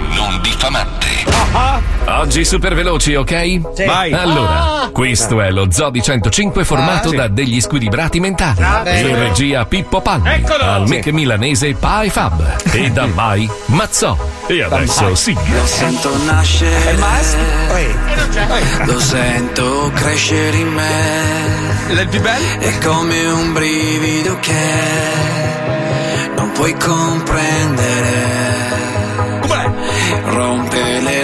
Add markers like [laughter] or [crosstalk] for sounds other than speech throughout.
e non diffamante. Oggi super veloci, ok? Sì. Vai. Allora, questo è lo Zodi 105 formato Ah, sì. da degli squilibrati mentali. Ah, in regia Pippo Palmi. Eccolo. Al Sì. mic milanese Pai Fab. E da [laughs] Mai Mazzò. E adesso sigla. Lo sento nascere. Lo sento crescere in me. È come un brivido che non puoi comprendere. Rompe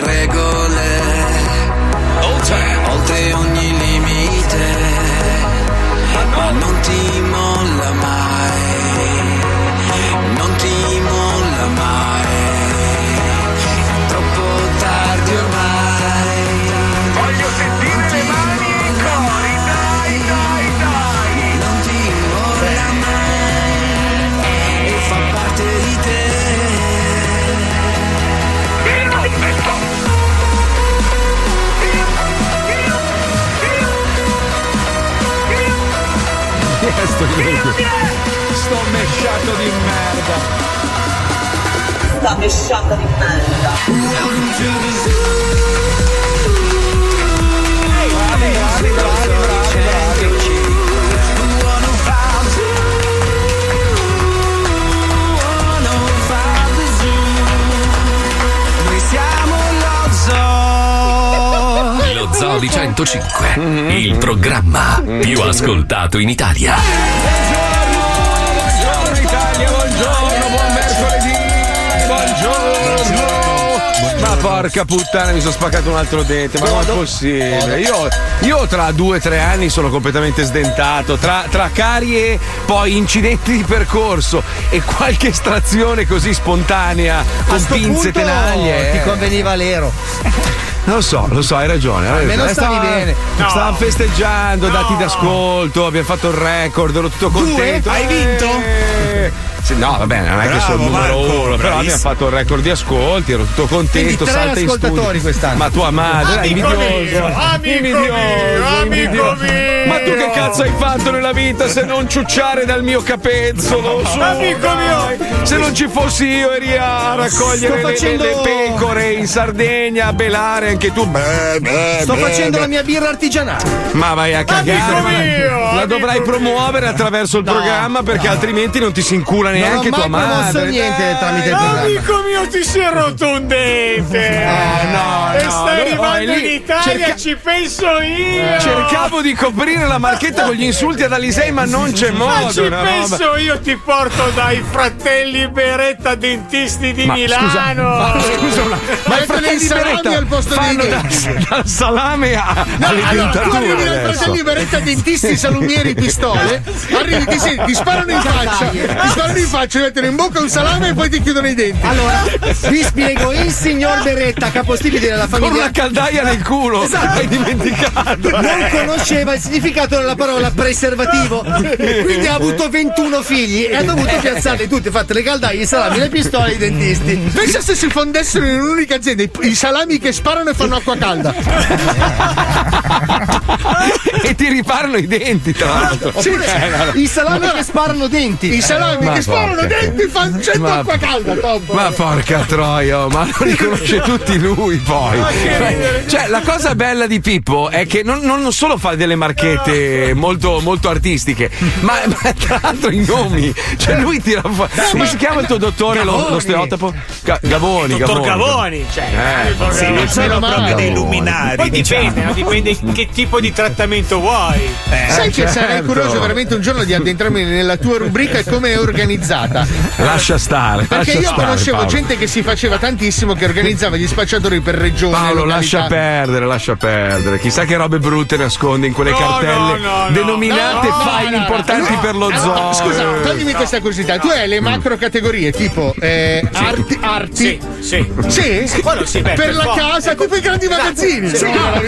Sto mesciato di merda. Sta mesciata di merda. Noi Zodi 105, il programma più ascoltato in Italia. Buongiorno Italia, buongiorno, buon mercoledì, buongiorno. Ma porca puttana, mi sono spaccato un altro dente, ma com'è possibile? Io, io tra due o tre anni sono completamente sdentato, tra, tra carie, poi incidenti di percorso e qualche estrazione così spontanea con sto pinze punto tenaglie. ti eh. conveniva l'ero. Lo so, lo so, hai ragione. hai ragione. stavi Stava- bene. No. Stavamo festeggiando, dati d'ascolto, abbiamo fatto il record, ero tutto contento. Hai vinto? Sì, no, va bene, non è che sono il numero Marco, uno, però bravissimo. abbiamo fatto il record di ascolti, ero tutto contento. Quindi tre salta in ascoltatori studio. quest'anno. Ma tua madre, Amico invidioso. mio, amico invidioso, mio, amico mio. Ma tu che cazzo hai fatto nella vita se non ciucciare dal mio capezzolo? Su, Amico mio. Se non ci fossi io eri a raccogliere le- facendo- le, pecore in Sardegna, a belare anche tu. Beh, beh, Sto beh, facendo la mia birra artigianale. Ma vai a cagare. Amico mio, la dovrai promuovere attraverso il No, programma perché no. altrimenti non ti si incula Non ho neanche mai tua promosso madre. niente tramite il programma. Amico mio, ti si è rotto un dente. Ah, no, e no, stai no, arrivando lì. in Italia, Cerca- ci penso io. Cercavo di coprire la marchetta con gli insulti ad Alisei, ma non c'è Ma modo. ci una roba. penso io, ti porto dai fratelli Beretta dentisti di Ma Milano. scusa, ma scusa una- ma i fratelli Beretta al posto fanno da- denti. dal salame a, No, alle allora, tu arrivi dentature dai fratelli Beretta dentisti, salumieri, pistole, [laughs] arrivi, ti, ti sparano in faccia, ti sparano in faccia, ti mettono in bocca un salame e poi ti chiudono i denti. Allora, vi spiego, il signor Beretta, capostipite della Con famiglia. una caldaia nel culo, Esatto. hai dimenticato. non conosceva il significato della parola preservativo, quindi ha avuto 21 figli e ha dovuto piazzarli tutti. Ha fatto le caldaie, i salami, le pistole i dentisti. Pensa se si fondessero in un'unica azienda, i, i salami che sparano e fanno acqua calda. e ti riparano i denti, tra l'altro. Oppure Eh, no, no. i salami che sparano denti. I salami Ma che sparano porca. denti 100 Ma- acqua calda, top. Ma porca troia, ma lo riconosce tutti lui poi. Cioè, la cosa bella di Pippo è che non, non solo fa delle marchette [laughs] molto, molto artistiche, ma, ma tra l'altro i nomi. Cioè, lui tira fuori. Come si chiama il tuo dottore, lo, lo Gavoni. osteotopo? Ga- Gavoni, Dottor Gavoni. Gavoni, cioè, Eh, Sì, non sono proprio dei luminari, Poi dipende, diciamo. dipende che tipo di trattamento vuoi. Sai che sarei certo. curioso veramente un giorno di addentrarmi nella tua rubrica e come è organizzata. [laughs] Lascia stare. Perché lascia io stare, conoscevo Paolo. gente che si faceva tantissimo, che organizzava gli spacciatori per regione. Paolo, località. lascia perdere, lascia perdere. Chissà che robe brutte nasconde in quelle No, cartelle no, no, no. denominate No, no, file importanti No, per lo no, zoo. Scusa, toglimi questa curiosità. Tu hai le macro categorie tipo eh, arti, arti. Sì, sì. Sì? Quello sì, beh, per per la casa, tipo i grandi magazzini. Sì,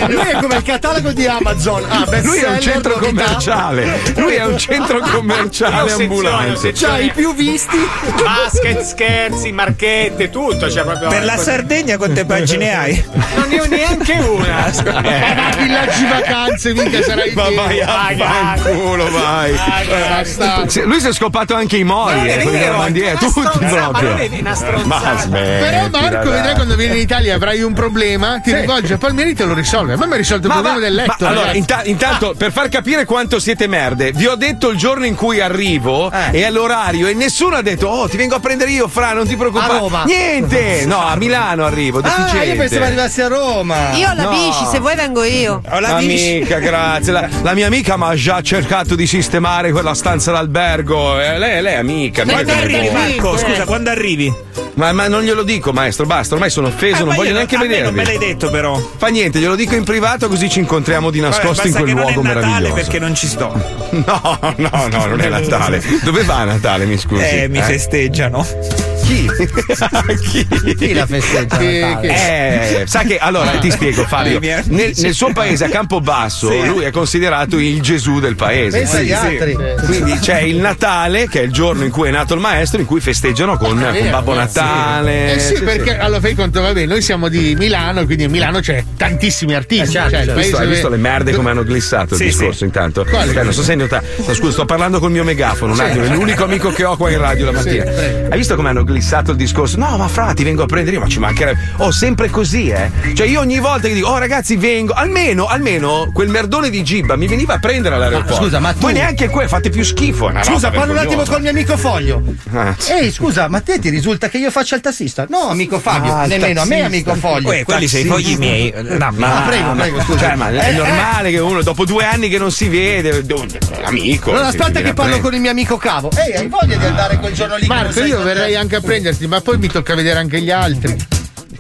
lui è come il catalogo di Amazon. Ah, Lui è un centro commerciale. Lui è un centro [laughs] commerciale ambulante. C'ha i più visti. Basket, scherzi, marchette, tutto. C'è proprio Per la Sardegna quante pagine [laughs] hai? Non ne ho neanche una. [laughs] Ma villaggi vacanze, mica sarai Ma vai a fanculo, vai. Basta. Sì, Lui si è scopato anche i mori, eh, della bandiera, tutti proprio. Ma Però Marco, vedrai quando vieni in Italia avrai un problema, ti rivolgi a Palmieri e te lo risolve. A me mi ha risolto il Ma problema va- del letto. ma allora, inta- intanto, per far capire quanto siete merde, vi ho detto il giorno in cui arrivo Eh. e all'orario e nessuno ha detto, oh, ti vengo a prendere io, Fra, non ti preoccupare. A Roma. Niente! No, a Milano arrivo, deficiente. Ah, io pensavo arrivassi a Roma. Io ho la No. bici, se vuoi vengo io. Ho la bici. Amica, grazie. La, la mia amica mi ha già cercato di sistemare quella stanza d'albergo. Eh, lei, lei è amica. mica Quando arrivi. Marco? Scusa, quando arrivi? Ma, ma non glielo dico, maestro, basta, ormai sono offeso, Ah, non voglio io- neanche me non me l'hai detto, però. Fa niente, glielo dico in privato così ci incontriamo di nascosto Vabbè, in quel che non luogo è Natale meraviglioso. perché non ci sto. [laughs] No, no, no, non è Natale. Dove va Natale, mi scusi? Eh, mi festeggiano. Chi? [laughs] Chi? Chi la festeggia? Che- Natale? Eh, sa che allora ti spiego Fabio. Nel, nel suo paese a Campobasso Sì. lui è considerato il Gesù del paese. Pensa agli altri. Quindi c'è il Natale, che è il giorno in cui è nato il maestro, in cui festeggiano con, con Babbo Natale. Eh sì, perché allora fai conto, vabbè, noi siamo di Milano, quindi a Milano c'è tantissimi artisti. Eh, certo, cioè, il certo. Visto- hai visto le merde come hanno glissato il Sì, discorso sì. intanto? Cioè, non so se hai notato. No, scusa, sto parlando col mio megafono un attimo, è l'unico amico che ho qua in radio la mattina. hai visto come hanno glissato il discorso? No, ma fra, ti vengo a prendere io, ma ci mancherebbe. Oh, sempre così, eh. Cioè, io ogni volta che dico, oh ragazzi, vengo, almeno, almeno quel merdone di Gibba mi veniva a prendere all'aeroporto. Ma scusa, ma tu- Voi neanche que, fate più schifo. Scusa, parlo un attimo col mio amico Foglio. Ah. Ehi, scusa, ma te ti risulta che io faccia il tassista? No, amico Fabio, Ah, nemmeno a me, tassista. amico Foglio. Uè, quelli sei i fogli miei. No, Ma prego, prego, scusa. Cioè, ma è Eh, normale che uno dopo due anni che non si vede, amico. Non aspetta che parlo con il mio amico Cavo. Ehi, hai voglia di andare quel giorno lì? Marco, io verrei anche a prenderti, ma poi mi tocca vedere anche gli altri.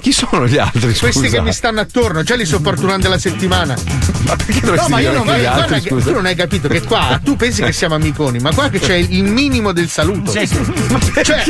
Chi sono gli altri? Questi scusa? che mi stanno attorno, già li sopporto durante la settimana. Ma perché dovresti No, ma io non guarda, altri, che- scusa? tu non hai capito che qua tu pensi che siamo amiconi, ma qua che c'è il minimo del saluto. Cioè,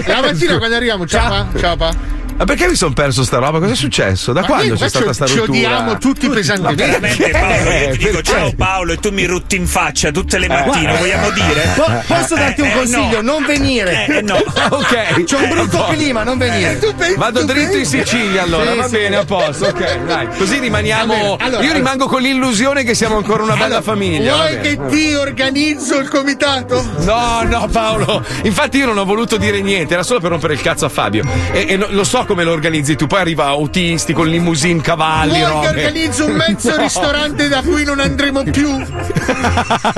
la mattina quando arriviamo, ciao pa, ciao pa. Ma perché mi sono perso sta roba? Cosa è successo? Da Ma quando c'è stata sta ci, ci rottura? odiamo tutti pesantemente. Veramente Paolo, io ti dico perché? ciao Paolo e tu mi rutti in faccia tutte le mattine, vogliamo dire? Po- posso darti un Eh, consiglio? no. Non venire. Eh, no. [laughs] Ok. C'è un brutto clima, non venire. Pensi- Vado dritto in pensi- Sicilia allora, Sì, va sì. bene, a posto, ok, [laughs] dai. Così rimaniamo. Allora- Io rimango con l'illusione che siamo ancora una bella famiglia. va Vuoi che ti organizzo il comitato? No, no, Paolo. Infatti, io non ho voluto dire niente, era solo per rompere il cazzo a Fabio. E, e lo so come lo organizzi tu. Poi arriva autisti con limousine, cavalli, Vuoi che robe. organizzo un mezzo No. [laughs] ristorante da cui non andremo più? [laughs]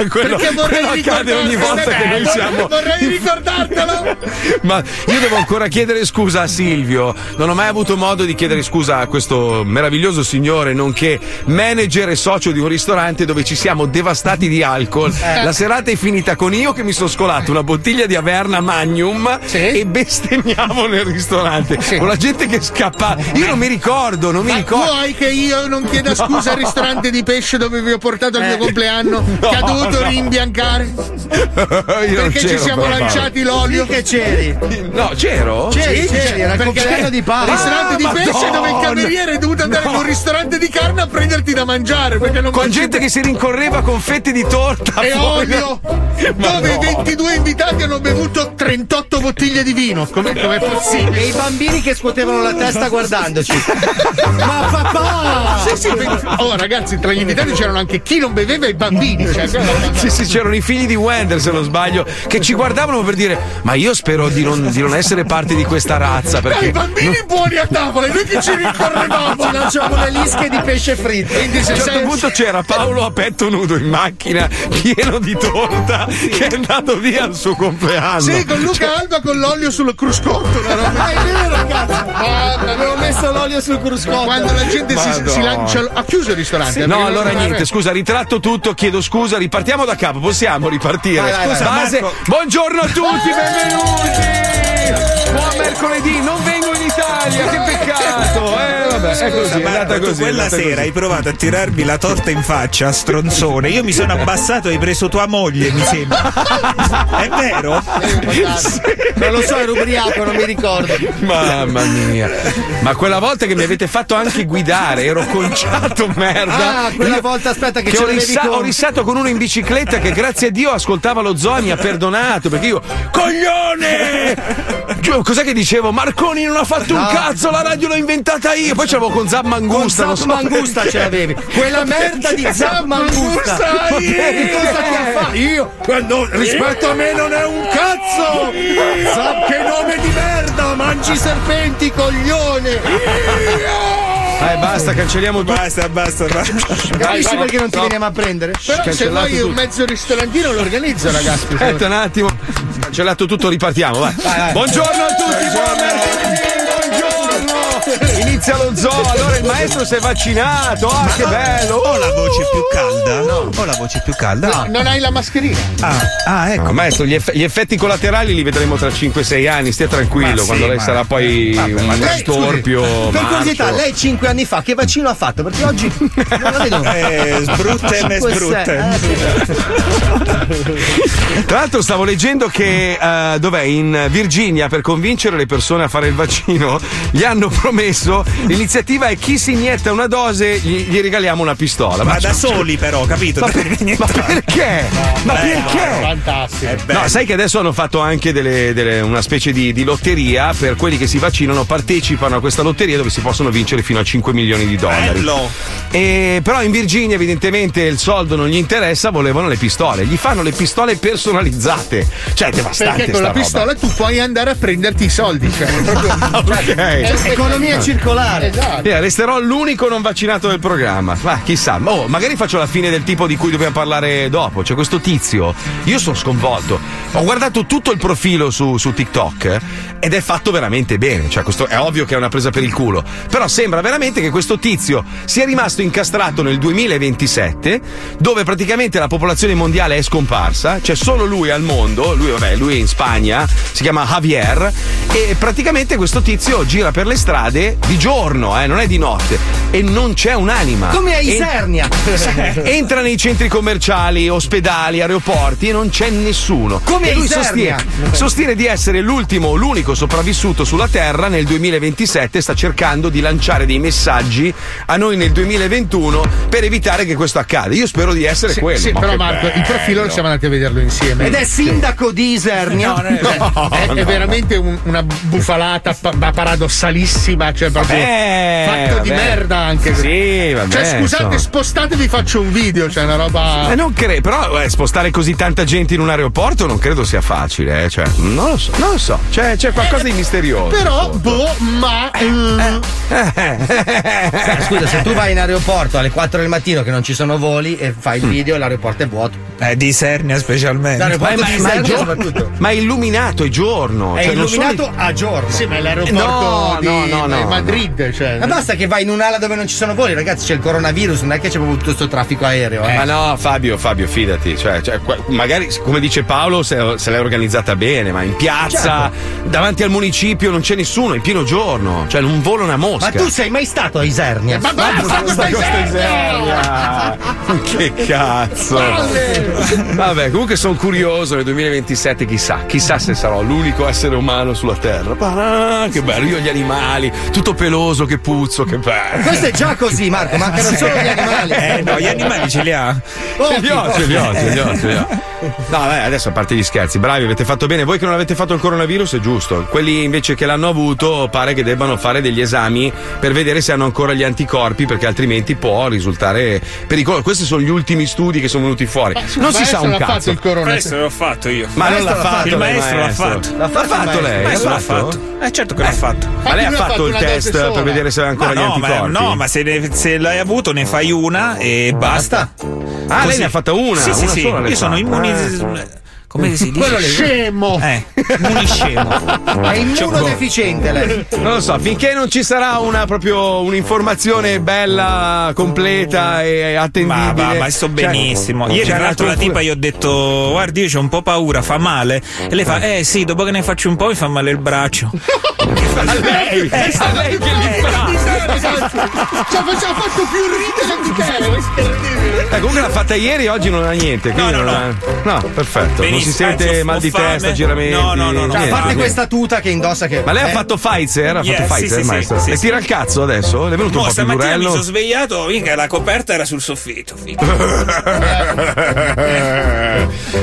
quello, Perché vorrei ogni volta che noi siamo. Vorrei ricordartelo. [laughs] Ma io devo ancora chiedere scusa a Silvio. Non ho mai avuto modo di chiedere scusa a questo meraviglioso signore, nonché manager e socio di un ristorante dove ci siamo devastati di alcol. La serata è finita con io che mi sono scolato una bottiglia di Averna Magnum e bestemmiamo nel ristorante. Con la gente che scappa. Io non mi ricordo, non mi Ma ricordo. vuoi che io non chieda scusa al ristorante di pesce dove vi ho portato il mio compleanno? Che ha dovuto rimbiancare? Io non Perché ci siamo lanciati l'olio? Che c'eri? No, c'ero? C'eri, Sì, c'eri, era il perché- compleanno di Paolo. ristorante di Ah, pesce Madonna! dove il cameriere è dovuto andare in un ristorante di carne a prenderti da mangiare perché non Con mangi gente che si rincorreva con fette di torta. e olio dove no. 22 invitati hanno bevuto 38 bottiglie di vino com'è, com'è possibile? E i bambini che scuotevano la testa guardandoci. Ma papà! Sì, sì, oh ragazzi tra gli invitati c'erano anche chi non beveva e i bambini cioè, [laughs] Sì, sì, c'erano i figli di Wender, se non sbaglio, che ci guardavano per dire: Ma io spero di non, di non essere parte di questa razza. Dai, Perché. i bambini buoni a tavola e noi che ci rincorrevamo Ci lanciamo le lische di pesce fritto. quindi A se un certo sei punto c'era Paolo a petto nudo in macchina, pieno di torta, che è andato via al suo compleanno. sì, con Luca Alba con l'olio sul cruscotto una roba. Ma è vero, cazzo! Avevo messo l'olio sul cruscotto. Quando la gente si, si lancia. Ha chiuso il ristorante? No, Perché allora niente, scusa, ritratto tutto, chiedo scusa, ripartiamo da capo, possiamo ripartire. Vai, vai, vai. Scusa, base. Marco. Buongiorno a tutti, benvenuti! Buon mercoledì, non vengo in Italia, che peccato! Eh, vabbè, è così, è andata tu così. quella andata sera così. hai provato a tirarmi la torta in faccia, stronzone. Io mi sono abbassato e hai preso tua moglie, mi sembra. È vero? Non lo so, ero ubriaco, non mi ricordo. Mamma mia, ma quella volta che mi avete fatto anche guidare, ero conciato, merda. Ah, quella Io- volta, aspetta, che che ce ho, l'avevi rissa- con- ho rissato con uno in bicicletta che grazie a Dio ascoltava lo zoo e mi ha perdonato perché io coglione cos'è che dicevo Marconi non ha fatto un No. cazzo la radio l'ho inventata io poi c'avevo con Zab Mangusta non Zap so Mangusta ce l'avevi. Quella merda di Zap Mangusta. Cosa ti ha fatto? Io? Quando rispetto a me non è un cazzo! Zap che nome di merda! Mangi serpenti, coglione! eh basta cancelliamo tutto Basta, basta, basta. Capisci perché non ti veniamo a prendere? Però se vuoi un mezzo ristorantino lo organizzo, ragazzi. aspetta un attimo cancellato tutto ripartiamo vai. buongiorno a tutti buon mercoledì buongiorno inizia lo zoo allora il maestro si è vaccinato ah che bello Ho la voce più calda? Ho la voce più calda? Non hai la mascherina. Ah, ah, ecco. No, maestro, gli, eff- gli effetti collaterali li vedremo tra 5-6 anni, stia tranquillo, Ma sì, quando lei ma- sarà poi Vabbè, un lei, storpio. Per curiosità, lei cinque anni fa che vaccino ha fatto? Perché oggi non la vedo. [laughs] Eh, sbrutten e sbrutten. eh, sì. Tra l'altro stavo leggendo che eh, dov'è in Virginia per convincere le persone a fare il vaccino gli hanno promesso l'iniziativa è chi si inietta una dose gli, gli regaliamo una pistola. Ma da cioè, soli però, capito? ma, per- ma perché? ma perché? Fantastico. No, sai che adesso hanno fatto anche delle- delle- una specie di, di lotteria per quelli che si vaccinano, partecipano a questa lotteria dove si possono vincere fino a 5 milioni di dollari. Bello. E, però in Virginia evidentemente il soldo non gli interessa, volevano le pistole. Gli fanno le pistole personalizzate. Cioè, è devastante Perché con sta la roba. pistola tu puoi andare a prenderti i soldi. Cioè, proprio... [laughs] Ok. Economia circolare. Esatto. Eh, resterò l'unico non vaccinato del programma. Ma chissà, oh, magari faccio la fine del tipo di cui dobbiamo parlare dopo. C'è questo tizio. Io sono sconvolto. Ho guardato tutto il profilo su, su TikTok eh, ed è fatto veramente bene. Cioè, questo è ovvio che è una presa per il culo. Però sembra veramente che questo tizio sia rimasto incastrato nel 2027, dove praticamente la popolazione mondiale è scomparsa. C'è solo lui al mondo. Lui, vabbè, lui è in Spagna, si chiama Javier. E praticamente questo tizio gira per le strade di giorno, eh, non è di notte. E non c'è un'anima. Come a Isernia. [laughs] Entra nei centri commerciali, ospedali, aeroporti e non c'è nessuno. Come e lui Isernia. sostiene, sostiene di essere l'ultimo, l'unico sopravvissuto sulla Terra nel 2027. Sta cercando di lanciare dei messaggi a noi nel 2021 per evitare che questo accada. Io spero di essere Sì, quello. sì, Ma però Marco, il bello. profilo siamo andati a vederlo insieme. Ed è sindaco di Isernia. No, è, è no. veramente un- una bufalata pa- ma paradossalissima, cioè proprio Vabbè, fatto di merda anche. Sì, vabbè, Cioè, scusate, insomma. spostatevi, faccio un video, cioè una roba. Eh, non credo, però eh, spostare così tanta gente in un aeroporto non credo sia facile, eh, cioè, non lo so, non lo so, c'è, c'è qualcosa di misterioso. Però, boh, ma. eh, Cioè, Scusa, se tu vai in aeroporto alle 4 del mattino che non ci sono voli e fai il video, l'aeroporto è vuoto. Eh, di Sernia specialmente. L'aeroporto Ma- di ma- ma è Isernia giorno- soprattutto. Ma è illuminato, è giorno. È cioè, non sono illuminato a giorno. Sì, ma è l'aeroporto No, di no, no, no, Madrid, cioè. Ma basta che vai in un'ala dove non ci sono voli, ragazzi, c'è il coronavirus, non è che c'è proprio tutto questo traffico aereo. Eh. Ma no, Fabio, Fabio, fidati. Cioè, cioè, magari, come dice Paolo, se, se l'hai organizzata bene, ma in piazza, davanti al municipio, non c'è nessuno, è in pieno giorno. Cioè, non vola una mosca. Ma tu sei mai stato a Isernia? Ma basta, questa Isernia! che cazzo! Vabbè, comunque sono curioso nel 2027, chissà, chissà se sarò l'unico essere umano sulla Terra. Che bello, io gli animali, tutto peloso, che puzzo, che bello. Questo è già così, Marco, mancano solo gli animali. Eh no, gli animali ce li ha. Ce li ho, ce li ho, ce li ho, ce li ho. No, vabbè, adesso a parte gli scherzi, bravi, avete fatto bene. Voi che non avete fatto il coronavirus è giusto. Quelli invece che l'hanno avuto pare che debbano fare degli esami per vedere se hanno ancora gli anticorpi, perché altrimenti può risultare pericoloso. Questi sono gli ultimi studi che sono venuti fuori. Non si sa un l'ha fatto cazzo. il corona. Questo l'ho fatto io. Ma non l'ha fatto, il maestro l'ha fatto. L'ha fatto lei? Il L'ha maestro l'ha fatto? fatto. Eh certo che l'ha fatto. Ma lei ha lui ha fatto fatto il test per vedere se aveva Ma ancora gli no, ma, anticorpi? no, ma se, ne- se l'hai avuto ne fai una e basta. Ah, lei ne ha fatta una. Sì, sì, una sì. Io sono Ah. come si dice? Quello. Scemo! Eh, uniscemo. È immunodeficiente lei. Non lo so, finché non ci sarà una proprio un'informazione bella, completa e attendibile. Ma, ma, ma sto Cioè, benissimo. Ieri, cioè, tra l'altro, la tipa gli ho detto: Guardi, io ho un po' paura, fa male. E lei fa: Eh sì, dopo che ne faccio un po' mi fa male il braccio. [laughs] A lei, Eh, a lei che li fa. Ci ha ci ha fatto più ridere di te! Eh, comunque l'ha fatta ieri, oggi non ha niente. No, no, non ha- no, perfetto. non si sente ho- mal di testa, giramenti. No, no, no, no. Cioè, a parte questa tuta che indossa che. Ma lei ha eh, fatto Pfizer? Ha fatto Pfizer, maestro? sì, e sì. tira il cazzo adesso? Le è venuto No, un po' più stamattina mi durello? sono svegliato, minchia, la coperta era sul soffitto. [laughs]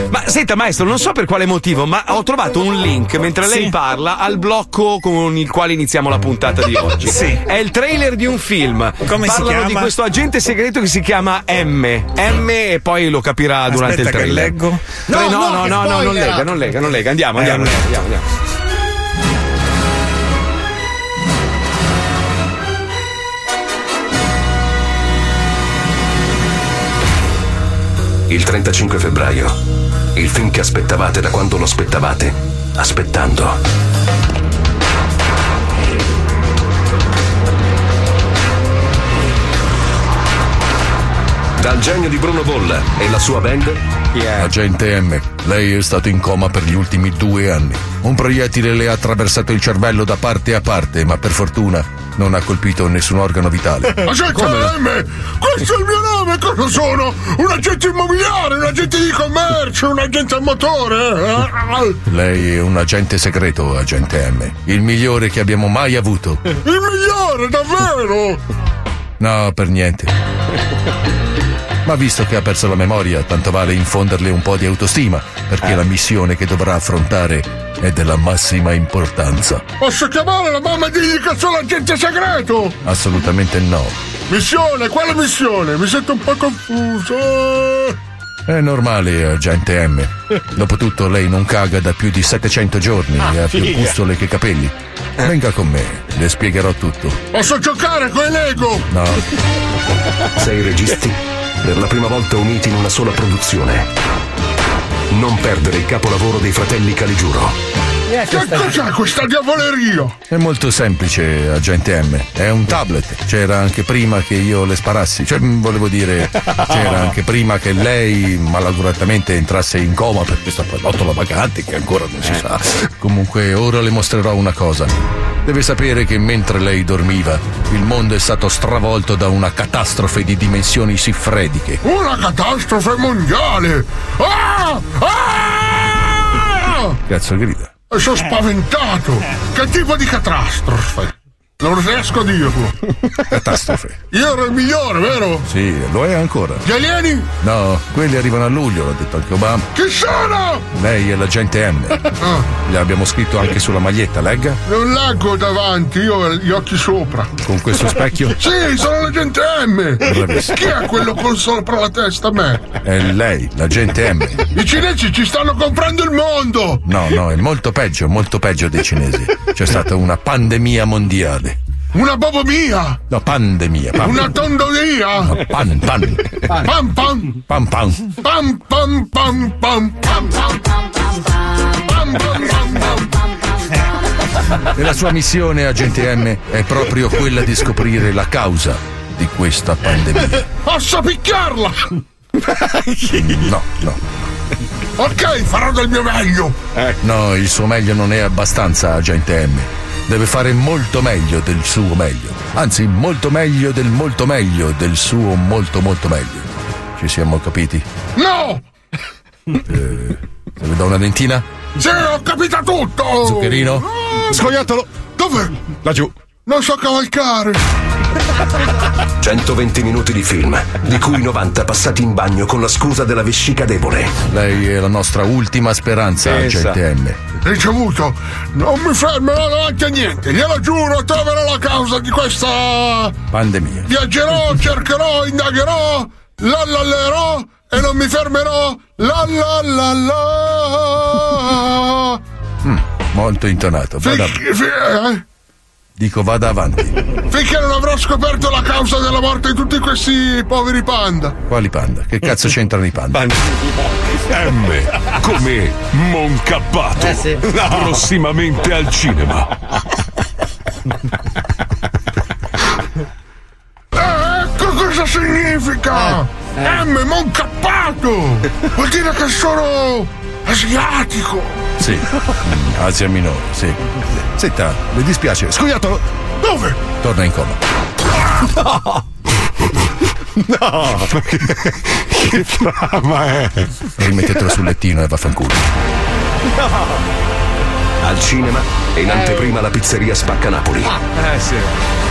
Ma senta, maestro, non so per quale motivo, ma ho trovato un link mentre lei Sì. parla al blocco con il quale iniziamo la puntata di oggi. [laughs] Sì. È il trailer di un film. Come si Parlano di chiama? questo agente segreto che si chiama M. M e poi lo capirà durante il Aspetta che trailer. leggo. No, no, No, no, no, no, no, non lega, non lega, non lega. Andiamo, andiamo, Eh, andiamo, andiamo. andiamo. Il 35 febbraio. Il film che aspettavate da quando lo aspettavate. Aspettando. Dal genio di Bruno Bolla e la sua band Agente M, lei è stato in coma per gli ultimi due anni. Un proiettile le ha attraversato il cervello da parte a parte, ma per fortuna non ha colpito nessun organo vitale. [laughs] Agente M! Questo è il mio nome! Cosa sono? Un agente immobiliare, un agente di commercio, un agente a motore! eh? Lei è un agente segreto, agente M. Il migliore che abbiamo mai avuto. Il migliore, davvero! No, per niente. [laughs] Ma visto che ha perso la memoria, tanto vale infonderle un po' di autostima, perché la missione che dovrà affrontare è della massima importanza. Posso chiamare la mamma e dirgli che sono agente segreto? Assolutamente no. Missione, quale missione? Mi sento un po' confuso. È normale, agente M. [laughs] Dopotutto lei non caga da più di 700 giorni e ha più pustole che capelli. Venga con me, le spiegherò tutto. Posso giocare con i Lego? No, [laughs] sei registi per la prima volta uniti in una sola produzione. Non perdere il capolavoro dei fratelli Caligiuro. Che cos'è questa diavoleria? è molto semplice, agente M. È un tablet. C'era anche prima che io le sparassi. Cioè, mm, volevo dire, c'era anche prima che lei malauguratamente entrasse in coma per questa pallottola vagante che ancora non si sa. Comunque, ora le mostrerò una cosa. Deve sapere che mentre lei dormiva, il mondo è stato stravolto da una catastrofe di dimensioni siffrediche. Una catastrofe mondiale! Ah! Ah! Cazzo grida. Sono spaventato! Che tipo di catastrofe? Non riesco a dirlo. [laughs] Catastrofe. Io ero il migliore, vero? Sì, lo è ancora. Gli alieni? No, quelli arrivano a luglio, l'ha detto anche Obama. Chi sono? Lei è l'agente M. [laughs] Ah, L'abbiamo scritto anche sulla maglietta, legga? non leggo davanti, io ho gli occhi sopra. Con questo specchio? Sì, sono l'agente M! Bravissimo. Chi è quello con sopra la testa? Me? È lei, l'agente M. I cinesi ci stanno comprando il mondo! No, no, è molto peggio, molto peggio dei cinesi. C'è stata una pandemia mondiale. Una bobomia! No, pandemia. Pam, Una tondoria! pan, pan, pam! pam, pam. Pam pam pam pam! Pam pam pam pam! Pam pam pam pam! E la sua missione, agente M, è proprio quella di scoprire la causa di questa pandemia. Posso picchiarla! No, no. Ok, farò del mio meglio! No, il suo meglio non è abbastanza, agente M. Deve fare molto meglio del suo meglio. Anzi, molto meglio del molto meglio del suo molto molto meglio. Ci siamo capiti? No! Se le do una dentina? Sì, ho capito tutto! Zuccherino? Scoiattolo! Dove? Laggiù. Non so cavalcare! 120 minuti di film, di cui 90 passati in bagno con la scusa della vescica debole. Lei è la nostra ultima speranza, Pensa. agente M. Ricevuto! Non mi fermerò davanti a niente! Glielo giuro, troverò la causa di questa... Pandemia. Viaggerò, [laughs] cercherò, indagherò, lallallerò e non mi fermerò. La la la la. Molto intonato. Vada, Fi- fi- eh? Dico vada avanti. Finché non avrò scoperto la causa della morte di tutti questi poveri panda. Quali panda? Che cazzo c'entrano i panda? M come Moncappato. Eh, sì. Prossimamente al cinema. Eh, ecco cosa significa! M, moncappato! Vuol dire che sono asiatico! Sì, Asia minore, sì. Senta, le dispiace. Scoiattolo! Dove? Torna in coma. No, [laughs] perché che trama è? Rimettetelo sul lettino e vaffanculo. Al cinema e in anteprima la pizzeria Spacca Napoli. Eh sì. Eh, sì,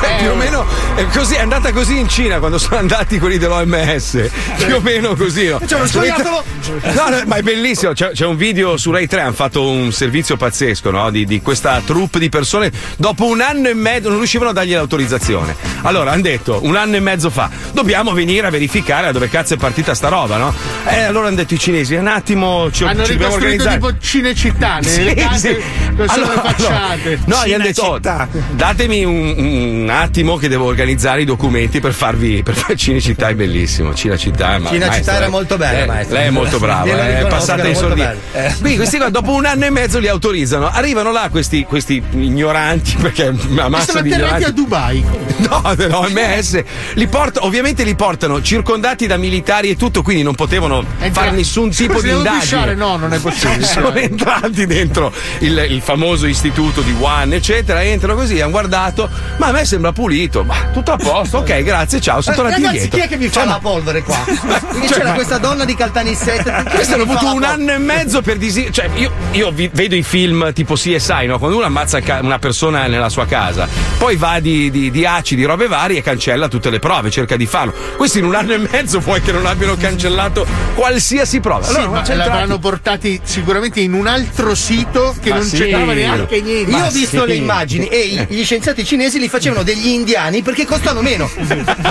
beh, più o meno è, così, è andata così in Cina quando sono andati quelli dell'OMS. Più o meno così. No? C'è uno scoiattolo! No, no, ma è bellissimo. C'è, c'è un video su Rai 3. Hanno fatto un servizio pazzesco no? di, di questa troupe di persone. Dopo un anno e mezzo non riuscivano a dargli l'autorizzazione. Allora hanno detto un anno e mezzo fa: dobbiamo venire a verificare da dove cazzo è partita sta roba, no? E allora hanno detto i cinesi: un attimo, ci, Hanno ci dobbiamo ricostruito organizzare. tipo Cinecittà, nelle Sì, case sì. Allora, le facciate. No, gli hanno detto: oh, datemi un, un attimo che devo organizzare i documenti per farvi. Per Cinecittà è bellissimo. Cinecittà, ma- Cinecittà maestra, era lei- molto bella, lei- maestra. Lei è molto brava, riconosco, passata in sordina. Eh. Quindi questi qua dopo un anno e mezzo li autorizzano. Arrivano là questi, questi ignoranti, perché E massa di ignoranti. a Dubai. No, dell'OMS li porta, ovviamente li portano circondati da militari e tutto, quindi non potevano Entra- fare nessun tipo Scusi, di indagine. pisciare? No, non è [laughs] possibile. Sono entrati dentro il, il famoso istituto di Wuhan, eccetera. Entrano così, hanno guardato, ma a me sembra pulito. Ma tutto a posto, ok, grazie, ciao. Sono Eh, tornati Ragazzi, indietro. chi è che mi fa Cioè, la ma- polvere qua? [laughs] Perché Cioè, c'era ma- questa donna di Caltanissette. chi è che Questo hanno fa avuto la un anno e mezzo per disi- Cioè, io, io vi- vedo i film tipo CSI, no? Quando uno ammazza ca- una persona nella sua casa, poi va di, di, di acidi, robe varie e cancella tutte le prove, cerca di farlo. Questi in un anno e mezzo puoi che non abbiano cancellato qualsiasi prova. Sì, Allora, ma c'è l'avranno portati sicuramente in un altro sito che Ma non sì. c'entrava neanche niente. Io ho visto le immagini e gli scienziati cinesi li facevano degli indiani perché costano meno.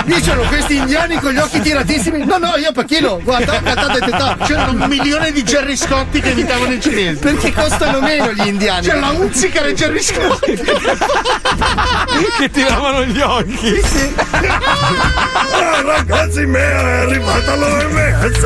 Dicevano questi indiani con gli occhi tiratissimi. No, no, io pacchino, guarda, cantate tetà. C'erano un milione di Jerry Scotti che imitavano i cinesi. Perché costano meno gli indiani. C'è la Unzica e Jerry Scotti. che tiravano gli occhi. Ah, ragazzi, me è arrivata l'OMS!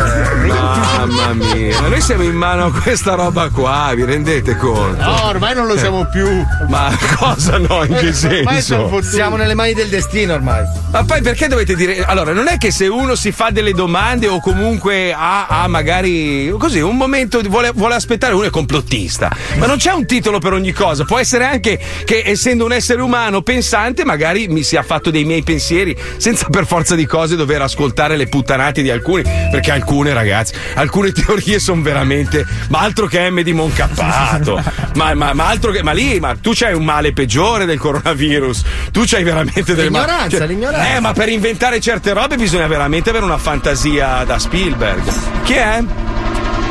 Mamma mia, ma noi siamo in mano a questa roba qua, vi rendete conto? No, ormai non lo siamo più. Ma cosa no? In che Ormai siamo senso? Siamo nelle mani del destino ormai. Ma poi perché dovete dire. Allora, non è che se uno si fa delle domande o comunque ha, ha magari così un momento vuole, vuole aspettare, uno è complottista. Ma non c'è un titolo per ogni cosa. Può essere anche che essendo un essere umano pensante, magari mi sia fatto dei miei pensieri senza per forza di cose dover ascoltare le puttanate di alcuni. Perché alcune, ragazzi, alcune [laughs] teorie sono veramente. Ma altro che M di Moncappato. ma, ma, ma altro che. Ma lì, ma tu c'hai un male peggiore del coronavirus. Tu c'hai veramente delle ma- L'ignoranza, cioè- l'ignoranza. Eh, ma per inventare certe robe bisogna veramente avere una fantasia da Spielberg. Chi è?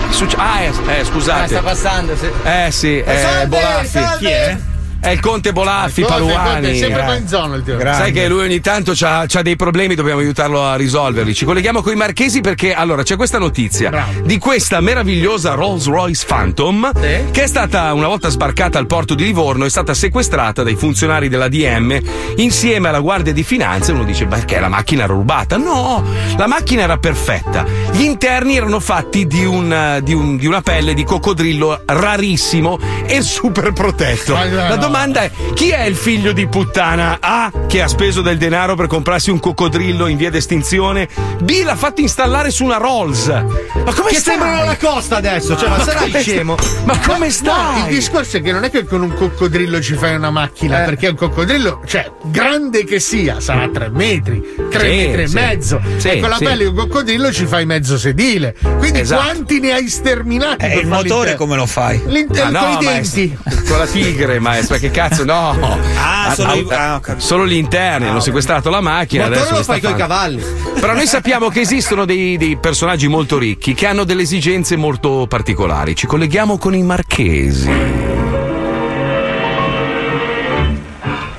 Succe- ah, eh, eh, Ah, scusate. sta passando, sì. Eh sì, è Salve, Bolaffi. salve. Chi è? È il conte Bolaffi, Conte, Conte, Paluani. sempre Eh. qua in zona il tio. Sai che lui ogni tanto ha dei problemi, dobbiamo aiutarlo a risolverli. Ci colleghiamo con i marchesi perché allora c'è questa notizia di questa meravigliosa Rolls Royce Phantom che è stata una volta sbarcata al porto di Livorno, è stata sequestrata dai funzionari della DM insieme alla Guardia di Finanza. Uno dice perché la macchina era rubata? No, la macchina era perfetta. Gli interni erano fatti di, un, di un- di una pelle di coccodrillo rarissimo e [laughs] super protetto. La domanda è: chi è il figlio di puttana? A. Che ha speso del denaro per comprarsi un coccodrillo in via d'estinzione. B. L'ha fatto installare su una Rolls. Ma come Che stai? sembrano la costa adesso, cioè, ma, Ma sarai scemo. Ma come No, stai? il discorso è che non è che con un coccodrillo ci fai una macchina, Eh. perché un coccodrillo, cioè, grande che sia, sarà 3 metri, 3 Sì, metri sì. e mezzo. Sì, e con la pelle di un coccodrillo ci fai mezzo sedile. Quindi Esatto. quanti ne hai sterminati? E per il motore te- come lo fai? L'inte- Ma con i no, denti. maestro, con la tigre, maestro, che cazzo, no. Ah, solo i- ah, ho capito. solo gli interni, hanno sequestrato la macchina. Il adesso lo fai coi cavalli. Però noi sappiamo che esistono dei, dei personaggi molto ricchi che hanno delle esigenze molto particolari. Ci colleghiamo con i marchesi.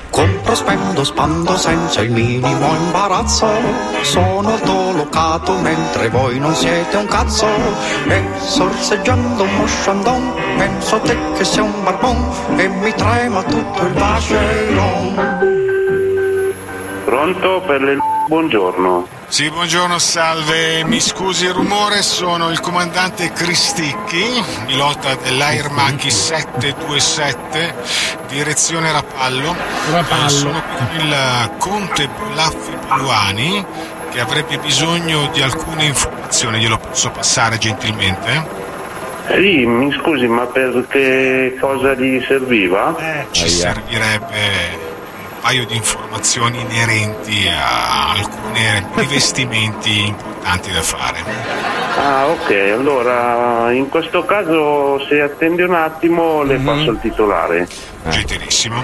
Compro, spendo, spando senza il minimo imbarazzo. Sono autolocato mentre voi non siete un cazzo. E sorseggiando un mosciandon Penso a te che sei un barbon e mi trema tutto il vascello. Pronto per le buongiorno. Sì, buongiorno, salve. Mi scusi il rumore, sono il comandante Cristicchi, pilota dell'Air Macchi 727, direzione Rapallo. Rapallo. Eh, sono qui con il conte Bolaffi Paluani che avrebbe bisogno di alcune informazioni, glielo posso passare gentilmente? Sì, mi scusi, ma per che cosa gli serviva? Ci servirebbe un paio di informazioni inerenti a alcuni [laughs] rivestimenti importanti da fare. Ah, ok, allora in questo caso se attende un attimo le passo il titolare. Gentilissimo.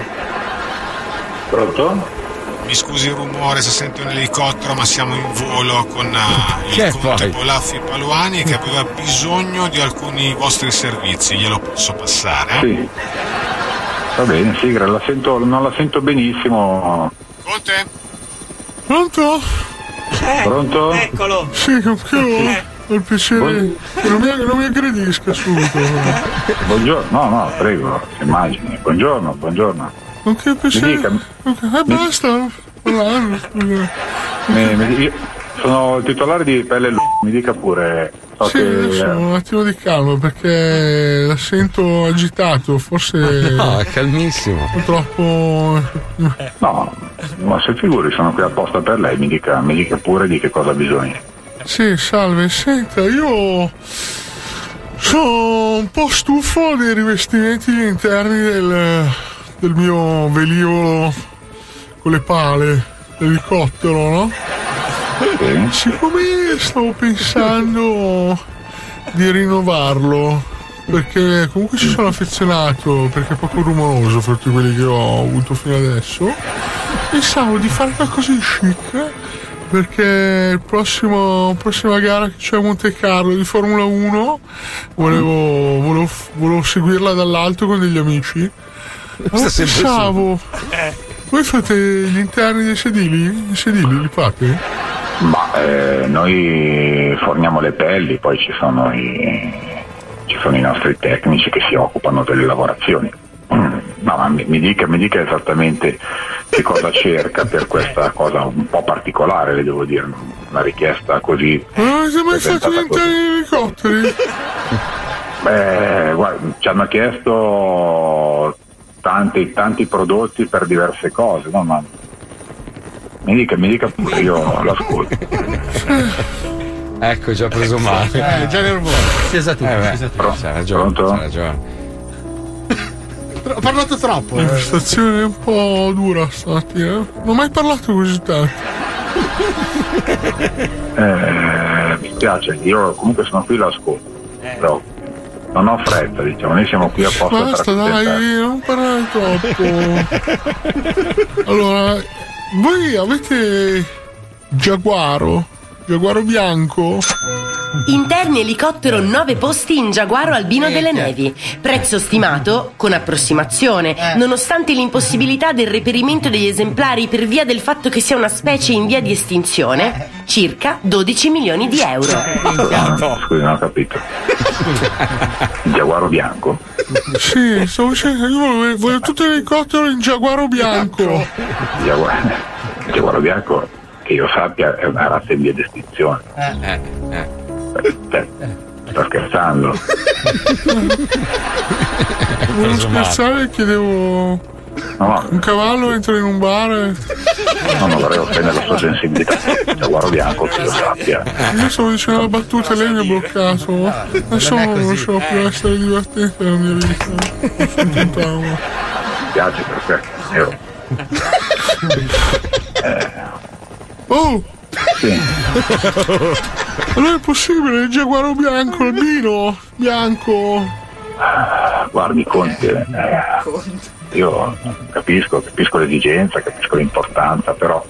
Pronto? Mi scusi il rumore se sento un elicottero, ma siamo in volo con eh, Che il conte poi? Polaffi Paluani che aveva bisogno di alcuni vostri servizi, glielo posso passare? Sì. Va bene, sì, la sento- non la sento benissimo. Conte? Pronto? Pronto? Eccolo! Sì, che ho il piacere che non mi, non mi aggredisca subito. Buongiorno, no, no, prego, immagini. Buongiorno, buongiorno. Non che piacere. dica. Eh, basta. Mi- mi- io sono il titolare di Pelle Lu- mi dica pure. So Sì, che, adesso un attimo di calma perché la sento agitato, forse [laughs] No, è calmissimo. purtroppo No, ma se figuri, sono qui apposta per lei, mi dica, mi dica pure di che cosa ha bisogno. Sì, salve, senta, io sono un po' stufo dei rivestimenti interni del, del mio velivolo con le pale, l'elicottero, no? Siccome stavo pensando di rinnovarlo, perché comunque ci sono affezionato, perché è poco rumoroso fra tutti quelli che ho avuto fino adesso, pensavo di fare qualcosa di chic perché il prossimo prossima gara che c'è a Monte Carlo di Formula 1 volevo, volevo, volevo seguirla dall'alto con degli amici. Sta sempre pensavo, voi fate gli interni dei sedili? I sedili li fate? Ma eh, noi forniamo le pelli, poi ci sono i, ci sono i nostri tecnici che si occupano delle lavorazioni. Mm, [clears throat] No, ma mi, mi dica, mi dica esattamente che cosa [laughs] cerca per questa cosa un po' particolare, le devo dire, una richiesta così. Non avete mai fatto gli presentata così. interni degli elicotteri? [laughs] Beh, guarda, ci hanno chiesto tanti, tanti prodotti per diverse cose, no? Ma mi dica, mi dica pure, io l'ascolto. [laughs] Ecco, ha preso male. Eh, già nervoso. Si è esatto. Eh, beh, esatto. c'ha ragione, Pronto? c'ha ragione. Ho parlato troppo. La eh. stazione è un po' dura stamattina. Non ho mai parlato così tanto. Eh, mi spiace, io comunque sono qui l'ascolto. Però non ho fretta, diciamo, noi siamo qui apposta Basta, dai, non parlare troppo. [laughs] Allora, voi avete Giaguaro? Giaguaro bianco? Interni elicottero 9 posti in Giaguaro Albino delle Nevi. Prezzo stimato con approssimazione, nonostante l'impossibilità del reperimento degli esemplari per via del fatto che sia una specie in via di estinzione, circa 12 milioni di euro. No, Scusi, non ho capito. Il giaguaro bianco? Sì, stavo dicendo, io voglio, voglio tutto l'elicottero in Giaguaro bianco. Giaguaro, giaguaro bianco, che io sappia, è una razza in via di estinzione. Eh, sto scherzando. [laughs] Volevo scherzare e chiedevo. No, Un cavallo entra in un bar e. no, non vorrei offendere la sua sensibilità. Il giaguaro bianco, che io sappia. Io stavo dicendo la battuta e lei mi ha bloccato. Adesso non riuscivo più a essere divertente nella mia vita. Non contentavo. Mi piace perché io [laughs] Oh! Sì. [laughs] Allora è possibile, il giaguaro bianco, albino bianco. Guardi Conte, eh, io capisco, capisco l'esigenza, capisco l'importanza, però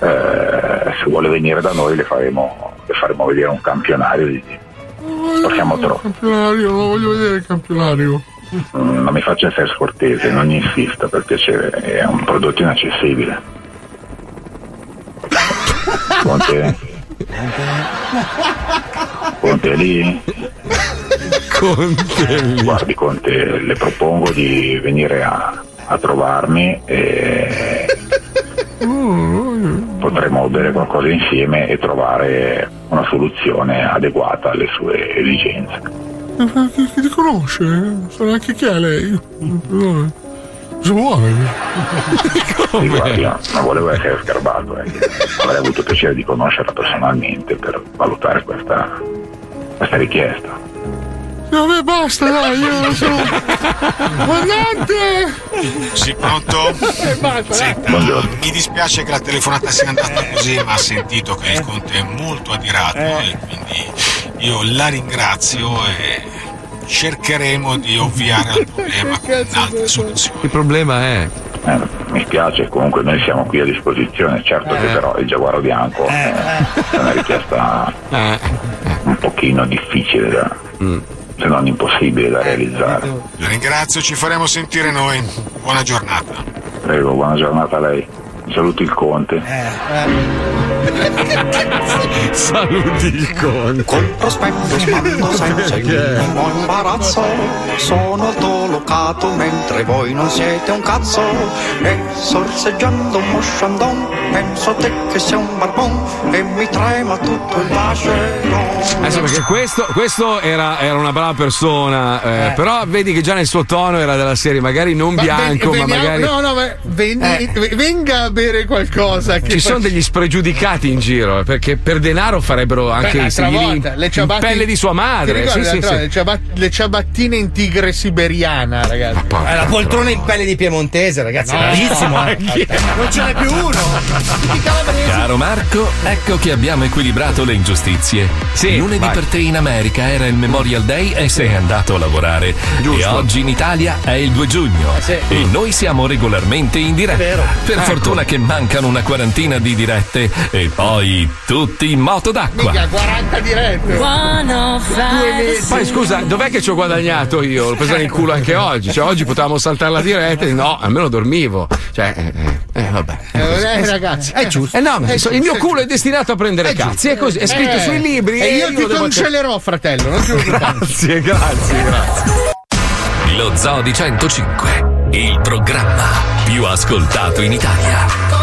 eh, se vuole venire da noi le faremo, le faremo vedere un campionario di, Possiamo Il troppo. campionario, non voglio vedere il campionario. Mm, Non mi faccia essere scortese, non insista per piacere, è un prodotto inaccessibile. Conte? Conte lì? Conte. Guardi Conte, le propongo di venire a, a trovarmi e potremo bere qualcosa insieme e trovare una soluzione adeguata alle sue esigenze. Ma Chi, chi ti conosce? So neanche chi è lei. Vuole? [laughs] Sì, guardi, no, non volevo essere sgarbato, eh. avrei avuto piacere di conoscerla personalmente per valutare questa, questa richiesta. No, beh, basta, dai, io sono. Comandante! Sì, pronto? basta, Senta, mi dispiace che la telefonata sia andata così, ma ha sentito che il conte è molto adirato e quindi io la ringrazio e cercheremo di ovviare al problema con un'altra soluzione. Il problema è. Eh, mi spiace, comunque noi siamo qui a disposizione, certo che però il giaguaro bianco eh, è una richiesta [laughs] un pochino difficile da, se non impossibile da realizzare. La ringrazio, ci faremo sentire noi. Buona giornata. Prego, buona giornata a lei. Saluti il conte. Saluti il conte. Col prospetto spando senza il minimo imbarazzo Sono dolocato mentre voi non siete un cazzo E sorseggiando un mosciandon Penso a te che sei un barbon E mi trema tutto il vascello Adesso perché questo, questo era, era una brava persona, eh, Eh. però vedi che già nel suo tono era della serie, magari non Ma bianco, ven- ma veniamo- magari. No, no, ma ven- Eh. venga a bere qualcosa. Che Ci sono degli spregiudicati in giro, eh, perché per denaro farebbero anche Beh, i le in ciabatte pelle di sua madre. Sì, sì, sì. le, ciabat- le ciabattine in tigre siberiana, ragazzi. porca la poltrona in pelle di piemontese, ragazzi, No. rarissimo. eh. Non ce n'è più uno. Caro Marco, ecco che abbiamo equilibrato le ingiustizie. Lunedì vai. per te in America era il Memorial Day e sei andato a lavorare. E oggi in Italia è il 2 giugno. sì. E noi siamo regolarmente in diretta. Per Ecco. fortuna che mancano una quarantina di dirette e poi tutti in moto d'acqua. Mica 40 dirette. Poi scusa, dov'è che ci ho guadagnato io? L'ho presa nel culo anche oggi. Cioè, oggi potevamo saltare la diretta. e No, almeno dormivo. Cioè, eh, eh, eh, vabbè. Eh, ragazzi, è giusto. Eh no, ma È il giusto, mio culo è destinato a prendere È cazzi. È così, è scritto Eh, sui libri. E io lo ti devo- cancellerò, fratello. Non ti. Grazie, grazie, grazie. Lo Zoo di 105, il programma più ascoltato in Italia.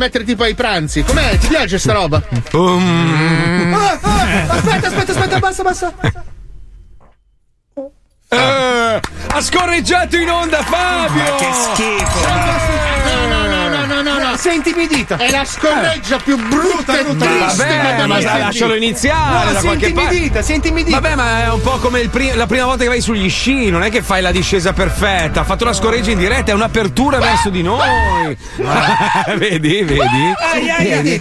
Mettere tipo ai pranzi. Com'è? Ti piace sta roba? Um. Ah, ah, [laughs] aspetta, aspetta, aspetta, basta, basta. Eh, ha scorreggiato in onda Fabio! Ma che schifo! Sei intimidita. È la scorreggia più brutta e triste Vabbè, ma lascialo iniziare No, da sei qualche parte. intimidita, sei intimidita. Vabbè, ma è un po' come pri- la prima volta che vai sugli sci, non è che fai la discesa perfetta, ha fatto una scorreggia in diretta, è un'apertura verso di noi. [laughs] vedi, vedi? Ai, ai, ai.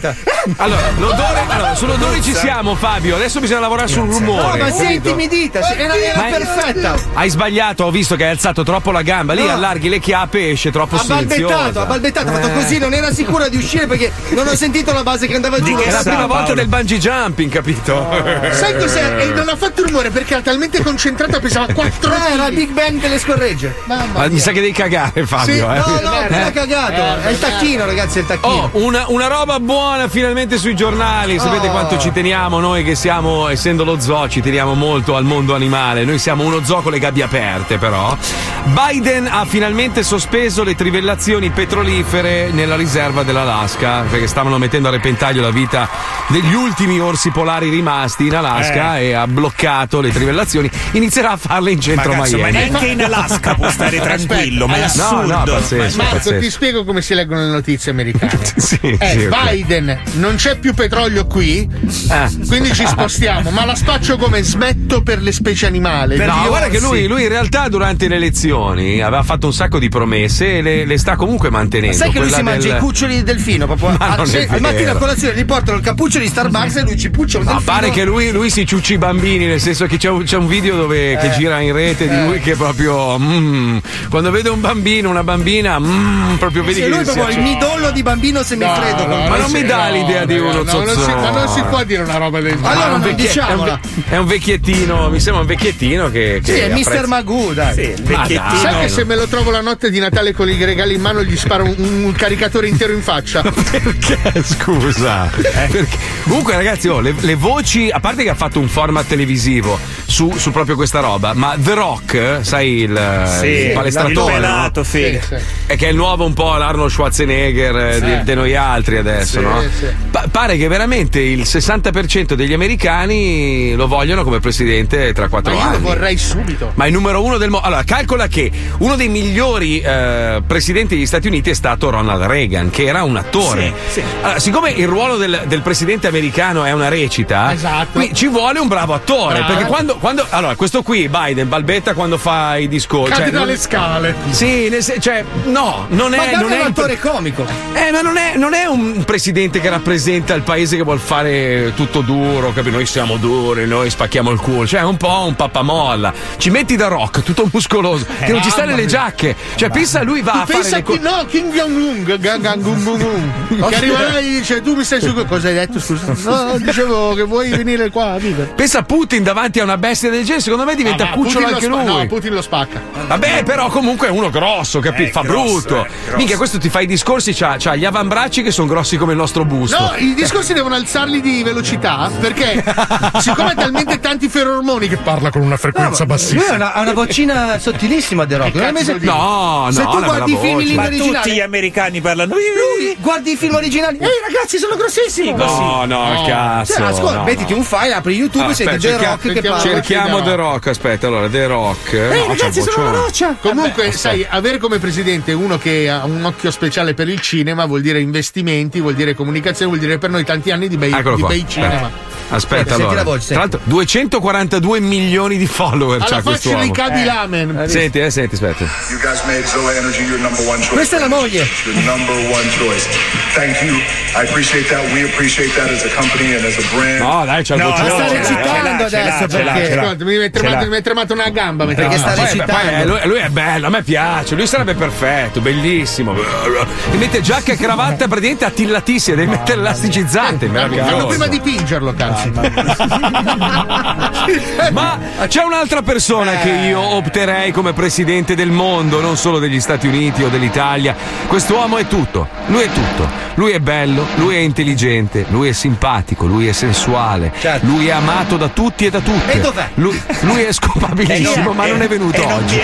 Allora, l'odore, allora, sull'odore ci siamo, Fabio. Adesso bisogna lavorare sul No, rumore. ma sei intimidita, era, era è- perfetta. Hai sbagliato, ho visto che hai alzato troppo la gamba. Lì No. allarghi le chiappe e esce troppo Ha balbettato, silenziosa. ha balbettato, ha fatto Eh. così, non era sicura di uscire perché non ho sentito la base che andava giù. È la prima volta del bungee jumping, capito? Sai cos'è? E non ha fatto rumore perché era talmente concentrata, pesava [laughs] 4 Eh, era il Big Bang delle scorregge. Mamma Ma mi sa che devi cagare, Fabio. Sì, eh. no, no, Eh. cagato. È il tacchino, ragazzi, è il tacchino. Oh, una, una roba buona finalmente sui giornali. Sapete Oh. quanto ci teniamo noi che siamo, essendo lo zoo, ci teniamo molto al mondo animale. Noi siamo uno zoo con le gabbie aperte, però. Biden ha finalmente sospeso le trivellazioni petrolifere nella riserva dell'Alaska, perché stavano mettendo a repentaglio la vita degli ultimi orsi polari rimasti in Alaska Eh. e ha bloccato le trivellazioni. Inizierà a farle in centro Ma cazzo, ma Miami. neanche in Alaska può stare tranquillo, ma è assurdo. No, no, pazzesco, Marco, pazzesco. ti spiego come si leggono le notizie americane. [laughs] Sì, Eh, sì, ok. Biden, non c'è più petrolio qui, Eh. quindi ci spostiamo. Ma la spaccio come smetto per le specie animali. No, guarda che orsi. lui, lui in realtà durante le elezioni aveva fatto un sacco di promesse e le, le sta comunque mantenendo. Sai che lui si mangia del- i cuccioli di delfino proprio Ma al, al mattino a colazione gli portano il cappuccio di Starbucks e lui ci puccia un Ma delfino. pare che lui, lui si ciucci i bambini, nel senso che c'è un, c'è un video dove, che Eh. gira in rete di Eh. lui che proprio. mm, quando vede un bambino, una bambina, mm, proprio vedi Sì, che lui è proprio il midollo di bambino semifreddo. No, no, ma non mi dà l'idea di uno no, non si- zozzone. ma non si può dire una roba del genere. Allora, non è, diciamola. è un vecchiettino, mi sembra un vecchiettino che. Sì, che è apprezza- Mr. Magoo, dai. Sì, il vecchiettino. Sai che se me lo trovo la notte di Natale con i regali in mano gli sparo un, un caricatore intero in faccia? [laughs] Perché? Scusa. Perché- Comunque, ragazzi, oh, le, le voci, a parte che ha fatto un format televisivo su, su proprio questa roba, ma The Rock, sai, il, Sì, il palestratore. il pelato, no? Sì, sì. È che è il nuovo un po' l'Arnold Schwarzenegger eh, Sì. di, di noi altri adesso, Sì, no? sì. Pa- pare che veramente il 60% degli americani lo vogliono come presidente tra Ma quattro io anni. lo vorrei subito. Ma il numero uno del mondo. Allora, calcola che uno dei migliori eh, presidenti degli Stati Uniti è stato Ronald Reagan, che era un attore. Sì, sì. Allora, siccome il ruolo del, del presidente americano è una recita, Esatto. qui ci vuole un bravo attore. Bravo. Perché quando, quando- Allora, questo qui, Biden, balbetta quando fa i discorsi. Cade cioè, non- dalle scale. Sì, nel cioè, no, non è. Non è un attore comico. eh, ma non è, non è un presidente che rappresenta il paese che vuol fare tutto duro, capito? Noi siamo duri, noi spacchiamo il culo. Cioè, è un po' un pappamolla. Ci metti da rock, tutto muscoloso, che non ci sta nelle mia. giacche. Cioè, pensa lui va a fare pensa cose. no, Kim Jong-un ga- ga- ga- gung- gung- gung. [laughs] che arriva là e dice tu mi stai su cosa hai detto scusa no dicevo che vuoi venire qua a vivere Pensa a Putin davanti a una bestia del genere, secondo me diventa Ah, cucciolo anche spa- lui. no Putin lo spacca Vabbè, però comunque è uno grosso, capito? Eh, Fa grosso, brutto. eh. Minchia, questo ti fa i discorsi, c'ha, c'ha gli avambracci che sono grossi come il nostro busto. no i discorsi devono alzarli di velocità perché [laughs] siccome ha talmente tanti ferormoni che parla con una frequenza Lui ha bassissima una, ha una vocina sottilissima The Rock. Non sentito? No, no, Se tu una guardi i film in lingua Ma tutti originale, gli americani parlano. lui guardi i film originali. Ehi ragazzi, sono grossissimi. No, no, cazzo. Cioè, ascolta, no, mettiti no. un file, apri YouTube Ah, e senti The Rock che parla. Cerchiamo. The Rock, aspetta, allora, The Rock. Ehi No, ragazzi, sono una roccia. Comunque, sai, avere come presidente uno che ha un occhio speciale per il cinema vuol dire investimenti, vuol dire comunicazione, vuol dire per noi tanti anni di bei, di bei cinema. Aspetta, Senti allora. la voce, Tra l'altro, 242 milioni di follower Alla c'ha faccia quest'uomo. di Cadi Lamen. Senti, eh, senti, aspetta. You guys made Zoe Energy your number one choice. Questa è la moglie. Your number one choice. Thank you. I appreciate that. We appreciate that as a company and as a brand. No, dai, c'ha il No, vocione. sta Eh, recitando adesso perché- mi è tremata una gamba. mentre sta recitando. eh, lui, è bello, a me piace, lui sarebbe perfetto, bellissimo. Ti mette giacca e cravatta praticamente attillatissima, devi mettere l'elasticizzante, Fanno meraviglioso. prima di pingerlo, cazzo. [laughs] Ma c'è un'altra persona che io opterei come presidente del mondo, non solo degli Stati Uniti o dell'Italia. Quest'uomo è tutto, lui è tutto. Lui è bello, lui è intelligente, lui è simpatico, lui è sensuale, lui è amato da tutti e da tutte. E dov'è? Lui, lui è scopabilissimo, Eh, ma non è venuto e oggi.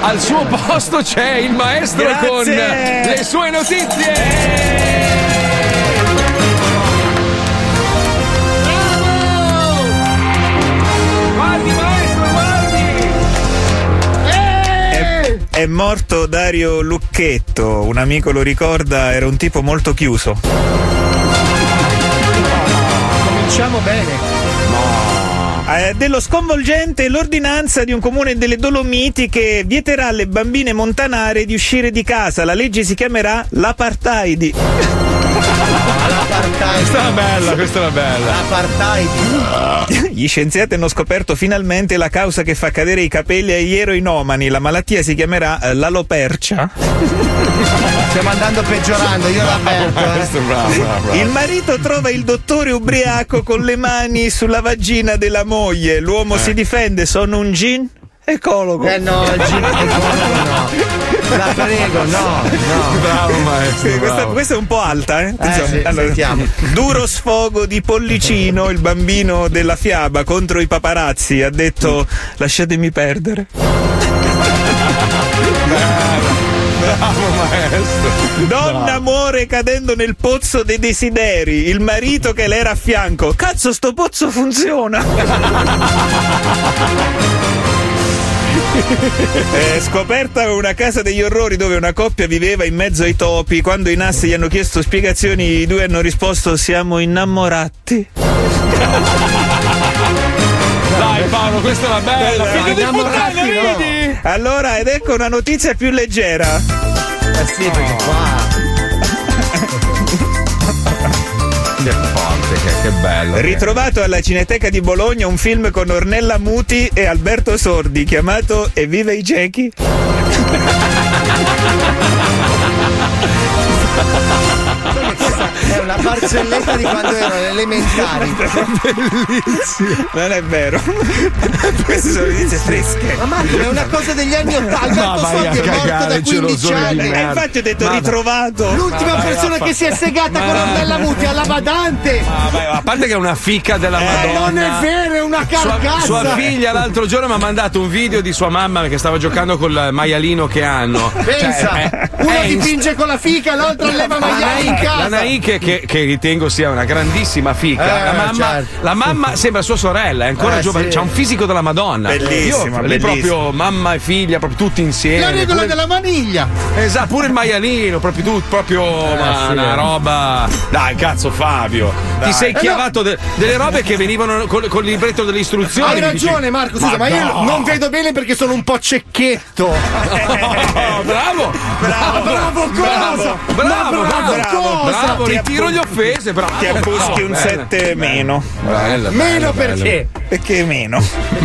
Al suo posto c'è il maestro Grazie. con le sue notizie. È, morto Dario Lucchetto, un amico lo ricorda, era un tipo molto chiuso. Cominciamo bene. Eh, dello sconvolgente l'ordinanza di un comune delle Dolomiti che vieterà alle bambine montanare di uscire di casa. La legge si chiamerà l'apartheid. Questa era bella, questa era bella. L'apartheid. [laughs] Gli scienziati hanno scoperto finalmente la causa che fa cadere i capelli agli eroinomani. La malattia si chiamerà eh, l'alopercia. [laughs] Stiamo andando peggiorando, io l'avverto. eh. Questo è bravo, bravo, bravo. Il marito trova il dottore ubriaco con le mani sulla vagina della moglie. L'uomo si difende, sono un gin ecologo. Eh no, il gin ecologo no. [laughs] La prego, no, no. Bravo maestro. Sì, questa, bravo. questa è un po' alta, eh? sì, sentiamo. duro sfogo di Pollicino, il bambino della fiaba, contro i paparazzi. Ha detto: Lasciatemi perdere. Bravo maestro. Donna muore cadendo nel pozzo dei desideri. Il marito che le era a fianco. Cazzo, sto pozzo funziona. [laughs] È [laughs] scoperta una casa degli orrori dove una coppia viveva in mezzo ai topi. Quando i nassi gli hanno chiesto spiegazioni, i due hanno risposto: Siamo innamorati. [laughs] Dai Paolo, questa era bella. Dai, Figlio di innamorati, puttana, no. vedi? Allora, ed ecco una notizia più leggera. Eh sì, perché qua. [laughs] Che forte, che, che bello. che- Ritrovato alla Cineteca di Bologna un film con Ornella Muti e Alberto Sordi chiamato Evviva i ciechi. [laughs] È una barzelletta di quando ero elementari. Non è vero. Queste sono notizie fresche. Ma Marco, è una cosa degli anni Ottanta. Ma Alberto vai a Sordi è morto cagare, da 15 gelosone di anni. E merda. infatti ho detto Ma- ritrovato. L'ultima Ma vai persona a fa- che si è segata con Ma- Ornella Muti alla badante. Ah, vai, a parte che è una fica della Eh, Madonna. non è vero, è una Sua, carcassa. sua figlia l'altro giorno mi ha mandato un video di sua mamma che stava giocando col maialino che hanno. Pensa, Cioè, è- uno è dipinge con la fica, l'altro leva maiali in La casa. Naike che, che ritengo sia una grandissima fica. Eh, la, mamma, certo. la mamma sembra sua sorella, è ancora Eh, giovane, sì. ha un fisico della Madonna. Bellissima, Io, proprio mamma e figlia, proprio tutti insieme. La regola Pure- della maniglia. Esatto, pure il maialino, proprio tu, proprio ma, sì. una roba. Dai, cazzo, Fabio. Ti sei Eh, no. chiavato de- delle robe che venivano col, col libretto delle istruzioni. Hai ragione, Marco. Scusa, ma, io no. non vedo bene perché sono un po' cecchetto. Oh, [laughs] bravo, [laughs] Ma bravo cosa? bravo, Ma bravo, bravo bravo, bravo, Ti ritiro appu- gli offese, bravo. Ti abbuschi un Bella, 7 meno. Meno perché? Perché meno?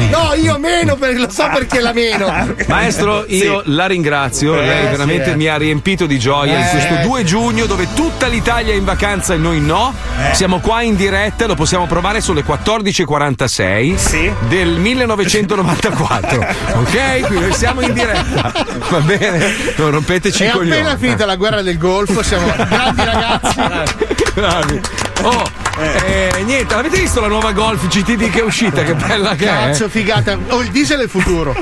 No, io meno perché lo so perché la meno. [laughs] Maestro, io la ringrazio, Eh, lei veramente sì. mi ha riempito di gioia in Eh, questo sì. 2 giugno dove tutta l'Italia è in vacanza e noi no. Eh. Siamo qua in diretta, lo possiamo provare sulle 14.46 Sì. del 1994. [laughs] ok? Quindi siamo in diretta. Va bene? Non rompeteci È i coglioni. appena finita la guerra del Golfo, siamo [laughs] grandi ragazzi. Bravi. Oh, eh, niente, avete visto la nuova Golf GTD che è uscita? Che bella che è. Cazzo, figata. Oh, il diesel è il futuro.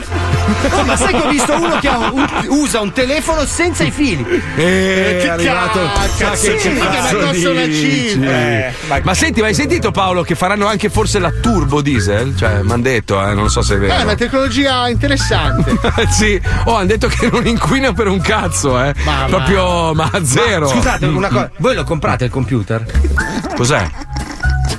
Oh, [laughs] ma sai che ho visto uno che un- usa un telefono senza i fili? Eh, che è arrivato. cazzo, Ma che cazzo dici? Eh, ma, senti, ma hai sentito Paolo che faranno anche forse la turbo diesel? Cioè, mi hanno detto, eh, non so se è È vero. una tecnologia interessante. [laughs] sì, oh, hanno detto che non inquina per un cazzo, eh. Ma- Proprio, ma a zero. Scusate, una cosa. Voi lo comprate il computer? Cos'è?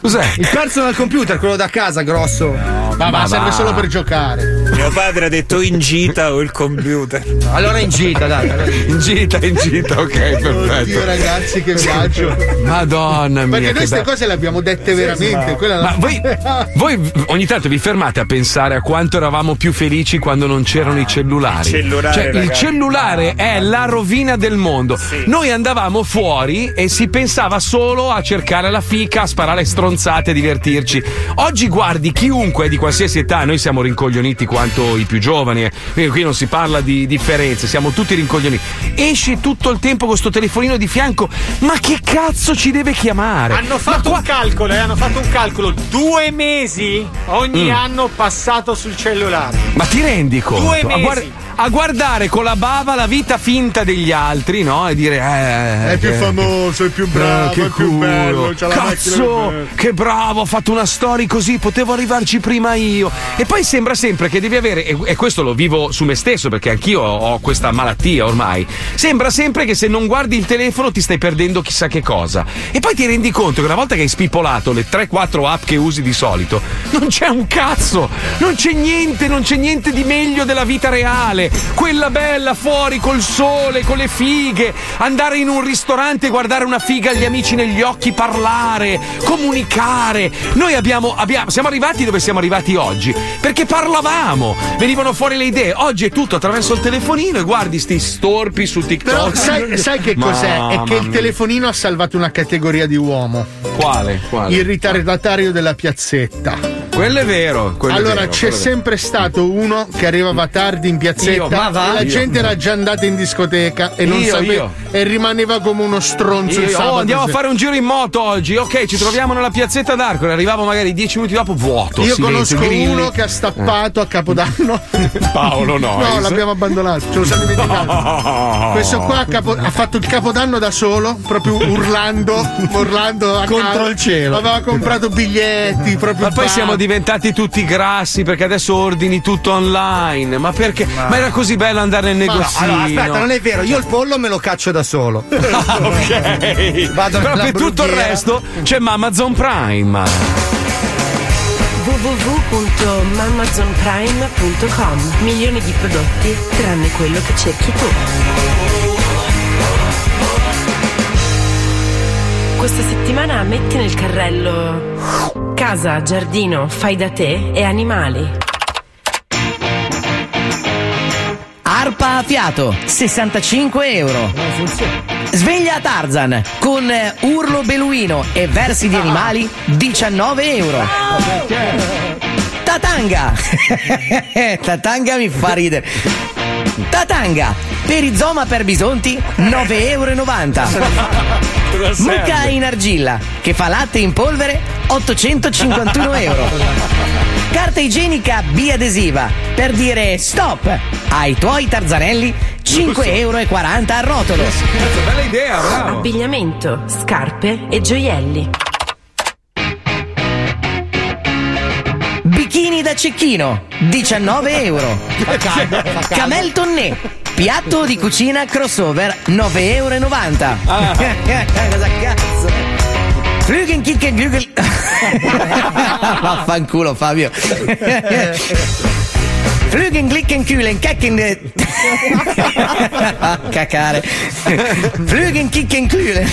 Cos'è? Il personal computer, quello da casa, grosso. ma, Ma serve va. solo per giocare. Mio padre ha detto in gita o il computer. Allora in gita, dai. In gita, in gita, ok, Oddio, perfetto. ragazzi, che viaggio. Madonna mia. Perché noi queste bello. cose le abbiamo dette veramente. Quella Ma voi, [laughs] voi ogni tanto vi fermate a pensare a quanto eravamo più felici quando non c'erano i cellulari. Il cellulare, cioè, il cellulare è la rovina del mondo. Noi andavamo fuori e si pensava solo a cercare la fica, a sparare stronzate stronzate a divertirci. Oggi guardi chiunque di qualsiasi età, noi siamo rincoglioniti quanto i più giovani, eh. quindi qui non si parla di differenze, siamo tutti rincoglioniti. Esce tutto il tempo con sto telefonino di fianco, ma che cazzo ci deve chiamare? Hanno fatto un calcolo, eh, hanno fatto un calcolo. Due mesi ogni Mm. anno passato sul cellulare. Ma ti rendi conto? Due mesi. A guardare con la bava la vita finta degli altri, no? E dire, eh. È più che- famoso, è più bravo, Eh, che è più culo. bello. Cazzo, che bravo, ho fatto una storia così, potevo arrivarci prima io. E poi sembra sempre che devi avere, e, e questo lo vivo su me stesso perché anch'io ho questa malattia ormai. Sembra sempre che se non guardi il telefono ti stai perdendo chissà che cosa. E poi ti rendi conto che una volta che hai spipolato le 3-4 app che usi di solito, non c'è un cazzo, non c'è niente, non c'è niente di meglio della vita reale. Quella bella fuori col sole, con le fighe, andare in un ristorante e guardare una figa agli amici negli occhi, parlare, comunicare. Noi abbiamo, abbiamo- siamo arrivati dove siamo arrivati oggi perché parlavamo, venivano fuori le idee. Oggi è tutto attraverso il telefonino e guardi sti storpi su TikTok. Però sai, [laughs] sai che cos'è? È Mamma che il telefonino ha salvato una categoria di uomo. Quale? Quale? Il ritardatario della piazzetta. Quello è vero. quello è allora vero, c'è è vero. sempre stato uno che arrivava tardi in piazzetta Io, va? la Io. gente era già andata in discoteca e non Io, sapeva io. e rimaneva come uno stronzo Io, oh, andiamo a fare un giro in moto oggi. Ok, ci troviamo nella piazzetta d'Arcole. Arrivavo magari dieci minuti dopo, vuoto. Io silenzio, conosco grilli. uno che ha stappato a Capodanno. [laughs] Paolo Noyes. No, l'abbiamo abbandonato, ce lo siamo dimenticati. Oh. Questo qua ha, capo- ha fatto il capodanno da solo, proprio urlando, urlando Contro il cielo. Aveva comprato biglietti, proprio Ma poi siamo diventati tutti grassi perché adesso ordini tutto online. Ma perché? Ma, era così bello andare nel Ma- negozio. allora, Aspetta, non è vero, io il pollo me lo caccio da solo. [laughs] ok. Vado Però per tutto il resto c'è Amazon Prime. www.mamazonprime.com Milioni di prodotti tranne quello che cerchi tu. Questa settimana metti nel carrello casa, giardino, fai da te e animali. Arpa a fiato, 65 euro. Sveglia Tarzan con urlo beluino e versi di animali, 19 euro. Tatanga! [laughs] Tatanga mi fa ridere. Tatanga, perizoma per bisonti, 9,90 euro. Mucca in argilla, che fa latte in polvere, 851 euro. Carta igienica biadesiva, per dire stop ai tuoi tarzanelli, 5,40 euro a rotolo. Bella idea, bravo. Abbigliamento, scarpe e gioielli. Bikini da cecchino, 19 euro. [laughs] Camel tonné, piatto di cucina crossover, 9,90 euro. [laughs] Cosa cazzo? Flügen Kicken Glügel. [laughs] Vaffanculo Fabio. Flügen Glicken Kühlen Kecken. [laughs] Cacare. Flügen Kicken Kühlen.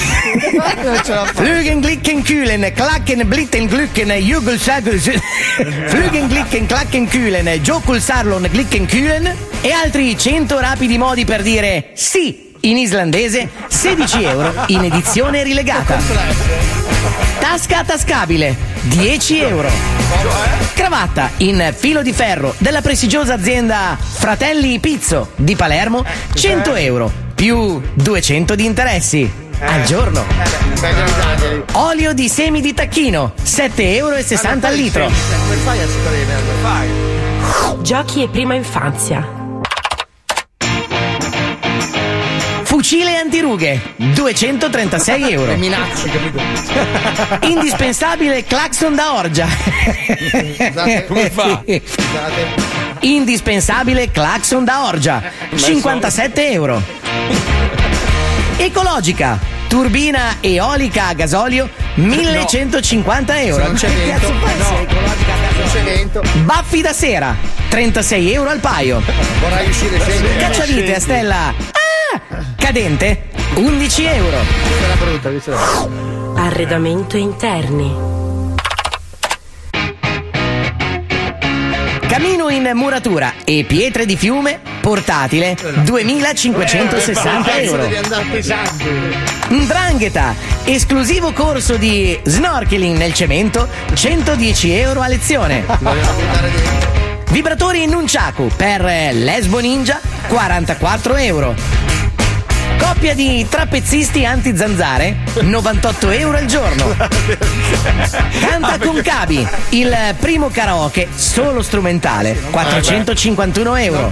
Flügen Glicken Kühlen, Klacken Blitten Glücken, Jugel Sagel. Flügen Glicken Klacken Kühlen, Jokul Sarlon Glicken Kühlen e altri 100 rapidi modi per dire sì in islandese, 16 euro in edizione rilegata. Tasca tascabile, 10 euro. Cravatta in filo di ferro della prestigiosa azienda Fratelli Pizzo di Palermo, 100 euro più 200 di interessi. Al giorno. Olio di semi di tacchino, 7,60 euro al litro. Giochi e prima infanzia. Fucile antirughe, 236 [laughs] euro. Le minacci, capito? [laughs] Indispensabile clacson da orgia. Scusate. Come fa? Scusate. Indispensabile clacson da orgia, 57 euro. Ecologica, turbina eolica a gasolio, 1150 euro. Se non c'è Che vento. cazzo fai se No. è ecologica a gasolio? Non c'è vento. Baffi da sera, 36 euro al paio. Vorrai uscire sempre. Cacciavite a stella. Ah! Cadente, 11 euro. Arredamento interni. Camino in muratura e pietre di fiume, portatile 2560 Eh, euro. Ndrangheta, esclusivo corso di snorkeling nel cemento, 110 euro a lezione. Vibratori Nunchaku per Lesbo Ninja, 44 euro. Coppia di trapezzisti anti-zanzare, 98 euro al giorno. [laughs] Canta con Cabi, il primo karaoke solo strumentale, 451 euro.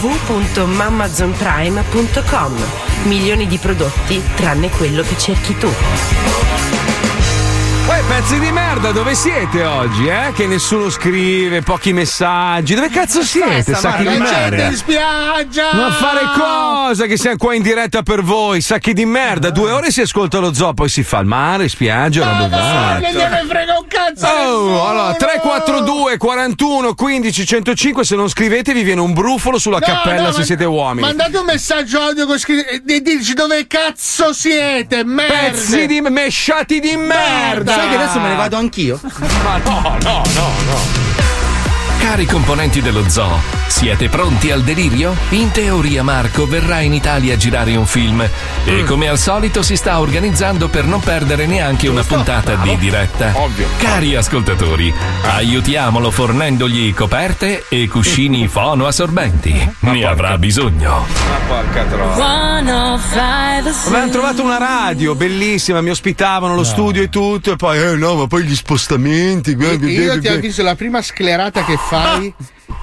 www.mamazonprime.com Milioni di prodotti tranne quello che cerchi tu. Poi pezzi di merda, dove siete oggi, eh? Che nessuno scrive, pochi messaggi. Dove cazzo siete, sacchi di merda? in spiaggia! Ma fare cosa? Che siamo qua in diretta per voi, sacchi di merda. Due ore si ascolta lo zoo, poi si fa il mare, spiaggia, roba varia. Non gliene frega un cazzo! Oh, allora 342 41 15 105 se non scrivete vi viene un brufolo sulla No, cappella no, se ma- siete uomini. Mandate un messaggio audio con scritto e dici dove cazzo siete, merda! Pezzi di mesciati di merda. Sai che adesso me ne vado anch'io? Ma no, no, no, no. Cari componenti dello zoo, siete pronti al delirio? In teoria Marco verrà in Italia a girare un film e come al solito si sta organizzando per non perdere neanche una puntata di diretta. Ovvio. Cari ascoltatori, aiutiamolo fornendogli coperte e cuscini [laughs] fono assorbenti. Ne avrà bisogno. Ma porca troia. Avevano trovato una radio bellissima, mi ospitavano lo studio e tutto, e poi, eh no, ma poi gli spostamenti. Io, io ti avviso, la prima sclerata che fai,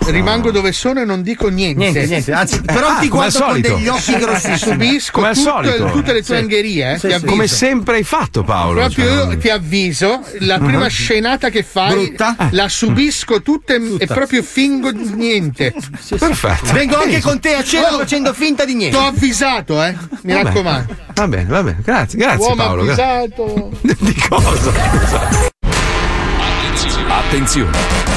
rimango dove sono e non dico niente. Niente, niente, anzi, però Ah, ti guardo con degli occhi grossi. Subisco Come tutto- tutte le tue Sì. angherie, eh, Sì, sì. Come sempre hai fatto, Paolo. Proprio cioè, io non- ti avviso, la prima Mhm. scenata che fai Brutta? la subisco tutta e, e proprio fingo di niente. Perfetto. Vengo anche con te a cena Oh, facendo finta di niente. T'ho avvisato, eh. Mi Vabbè. raccomando. Va bene, va bene, grazie, grazie Uomo Paolo. avvisato. [laughs] Di cosa? Attenzione!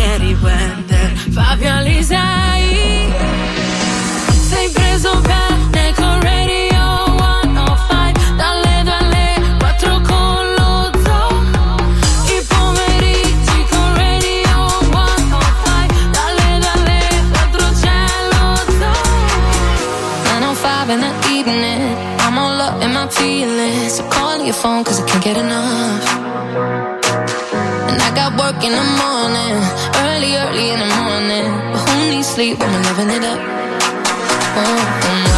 Palmieri Wender, Fabio Alisei. Sei preso bene con Radio 105, dalle 2 alle 4 con lo zoo. I pomeriggi con Radio 105, dalle 2 alle 4 c'è lo zoo. 905 in the evening, I'm all up in my feelings. So call your phone cause I can't get enough. And I got work in the morning, early, early in the morning. But who needs sleep when we're living it up? Oh, and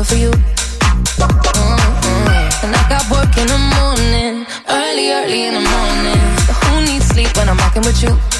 it for you. Mm-mm. And I got work in the morning, early, early in the morning. But who needs sleep when I'm rocking with you?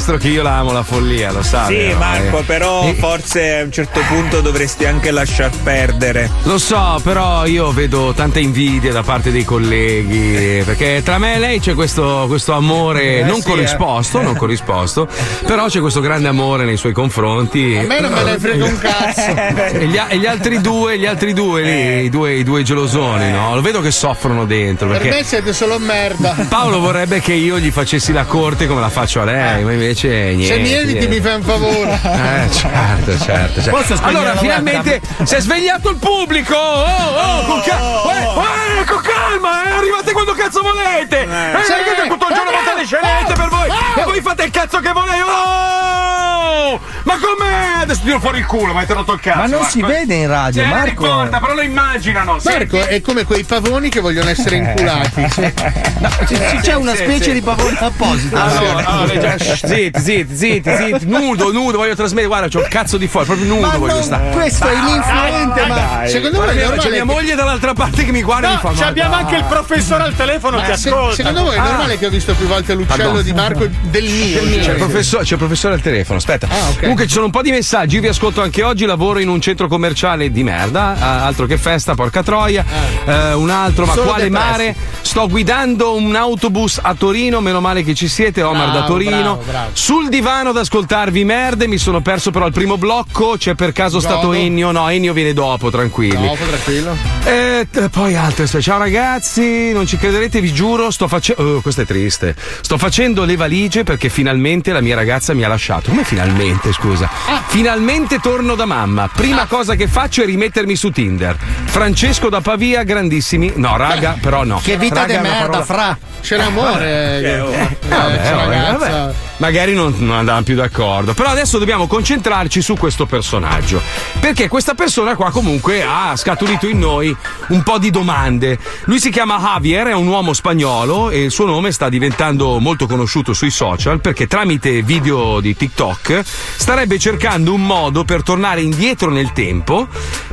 Maestro che io la amo la follia, lo sa. Sì, vero? Marco, Eh. però Eh, forse a un certo punto dovresti anche lasciar perdere. Lo so, però io vedo tanta invidia da parte dei colleghi, [laughs] perché tra me e lei c'è questo, questo amore Eh, non sì, corrisposto, eh. non corrisposto, [laughs] però c'è questo grande amore nei suoi confronti. A me non me ne frega un cazzo. E gli, e gli altri due, gli altri due lì, i due, i due gelosoni, no? Lo vedo che soffrono dentro. Per Perché me siete solo merda. Paolo vorrebbe che io gli facessi la corte come la faccio a lei, ma invece niente. Se mi eviti niente. mi fai un favore. Eh, certo, certo, certo. Allora, finalmente si è svegliato il pubblico! Oh, oh, con, ca- eh, eh, con calma, eh, arrivate quando cazzo volete! Eh, Sì. che tutto il giorno fate le scenette per voi! E voi fate il cazzo che volete! Oh! Ma com'è? Adesso tiro fuori il culo, ma hai rotto il cazzo! Ma non si vede in radio, Sì, non Marco. importa, però lo immaginano! Marco è come quei pavoni che vogliono essere inculati. [laughs] Sì. C'è- C'è una Sì, specie sì. di pavone apposito. Allora, allora, già, shh, zitti, zitti, zitti, zitti, nudo, nudo, voglio trasmettere, guarda, c'ho il cazzo di fuori, proprio nudo Ma voglio non- stare. questo è Dai, l'influente, ma- dai. Secondo voi è Guarda, normale C'è mia che- moglie dall'altra parte che mi guarda e mi fa No, ma abbiamo anche il professore al telefono che Eh, se- ascolta. secondo voi è Ah. normale che ho visto più volte l'uccello Pardon. di Marco del mio? C'è il, professore, c'è il professore al telefono, aspetta. Ah, ok. Comunque ci sono un po' di messaggi, io vi ascolto anche oggi, lavoro in un centro commerciale di merda, altro che festa, porca troia. Eh, un altro, ma Solo quale mare? Sto guidando un autobus a Torino, meno male che ci siete, Omar da Bravo, Torino. bravo, bravo. Sul divano ad ascoltarvi merde, mi sono perso però al primo blocco, c'è per caso Godo. stato Ennio? No, Ennio viene dopo, tranquilli. Dopo, tranquillo. E t- poi altre specie. Ciao ragazzi, non ci crederete, vi giuro, sto facendo. questo è triste. Sto facendo le valigie perché finalmente la mia ragazza mi ha lasciato. Come finalmente, scusa? Finalmente torno da mamma. Prima cosa che faccio è rimettermi su Tinder. Francesco da Pavia, grandissimi. No, raga, però no. Che vita Raga, di merda, parola- fra. C'è l'amore. [laughs] Eh, eh, oh. eh, Vabbè, c'è oh, ragazza. vabbè. Magari non, non andavano più d'accordo. Però adesso dobbiamo concentrarci su questo personaggio. Perché questa persona qua comunque ha scaturito in noi un po' di domande. Lui si chiama Javier, è un uomo spagnolo e il suo nome sta diventando molto conosciuto sui social perché tramite video di TikTok starebbe cercando un modo per tornare indietro nel tempo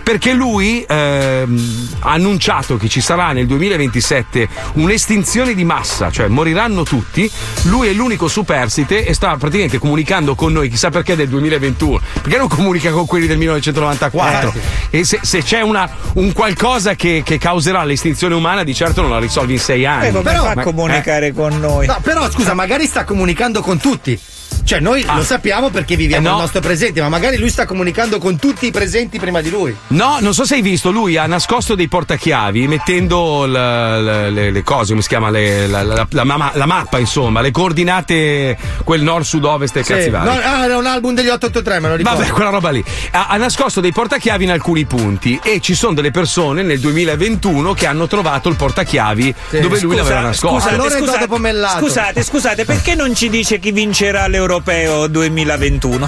perché lui ehm, ha annunciato che ci sarà nel 2027 un'estinzione di massa, cioè moriranno tutti. Lui è l'unico superstite e sta praticamente comunicando con noi, chissà perché del 2021, perché non comunica con quelli del 1994. E se, se c'è una- un qualcosa che, che causerà l'estinzione umana, di certo non la risolvi in sei anni. E come Però- fa a Ma- comunicare con noi? No, però scusa, magari sta comunicando con tutti. Cioè, noi lo sappiamo perché viviamo Eh, no. il nostro presente, ma magari lui sta comunicando con tutti i presenti prima di lui. No, non so se hai visto, lui ha nascosto dei portachiavi mettendo la- la- le, le cose, come si chiama, le- la, la- la ma- la mappa, insomma, le coordinate, quel nord, sud, ovest e Sì. cazzi vari. No, ah, era un album degli 883, me lo ricordo. Vabbè, quella roba lì. Ha, ha nascosto dei portachiavi in alcuni punti e ci sono delle persone nel 2021 che hanno trovato il portachiavi dove lui l'aveva nascosto. Scusate, Allora è scusate, scusate, scusate, perché non ci dice chi vincerà l'europeo 2021?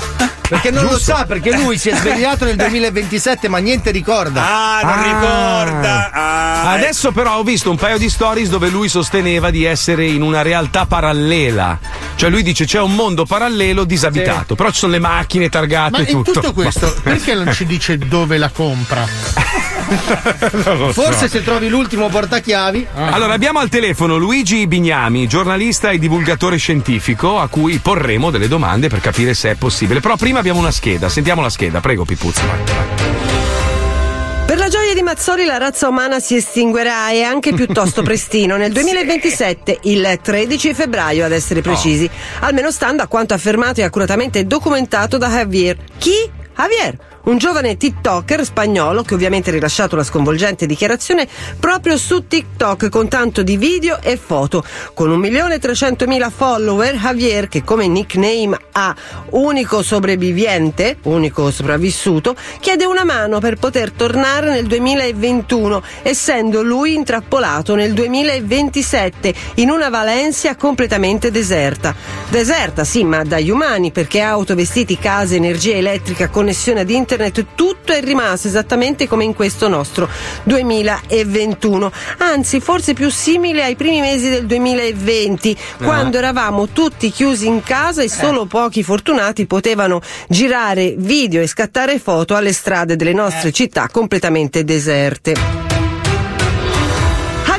Perché non lo sa, perché lui si è svegliato nel 2027, ma niente ricorda. Ah, non ricorda. Ah, Adesso però ho visto un paio di stories dove lui sosteneva di essere in una realtà parallela. Cioè lui dice c'è un mondo parallelo disabitato, però ci sono le macchine targate Ma e in tutto. tutto questo, Ma- perché non ci dice dove la compra? [laughs] Lo so. Forse se trovi l'ultimo portachiavi. Allora abbiamo al telefono Luigi Bignami, giornalista e divulgatore scientifico, a cui porremo delle domande per capire se è possibile. Però prima abbiamo una scheda, sentiamo la scheda, prego vai, vai. Per la gioia di Mazzoli la razza umana si estinguerà e anche piuttosto [laughs] prestino nel 2027, il 13 febbraio ad essere precisi, almeno stando a quanto affermato e accuratamente documentato da Javier. Chi? Javier, un giovane TikToker spagnolo che ovviamente ha rilasciato la sconvolgente dichiarazione proprio su TikTok con tanto di video e foto. Con 1.300.000 follower, Javier, che come nickname ha unico sopravviviente, unico sopravvissuto, chiede una mano per poter tornare nel 2021, essendo lui intrappolato nel 2027 in una Valencia completamente deserta. Deserta, sì, ma dagli umani, perché auto, vestiti, case, energia elettrica, connessione ad internet, tutto è rimasto esattamente come in questo nostro 2021. Anzi, forse più simile ai primi mesi del 2020, quando eravamo tutti chiusi in casa e solo pochi fortunati potevano girare video e scattare foto alle strade delle nostre città completamente deserte.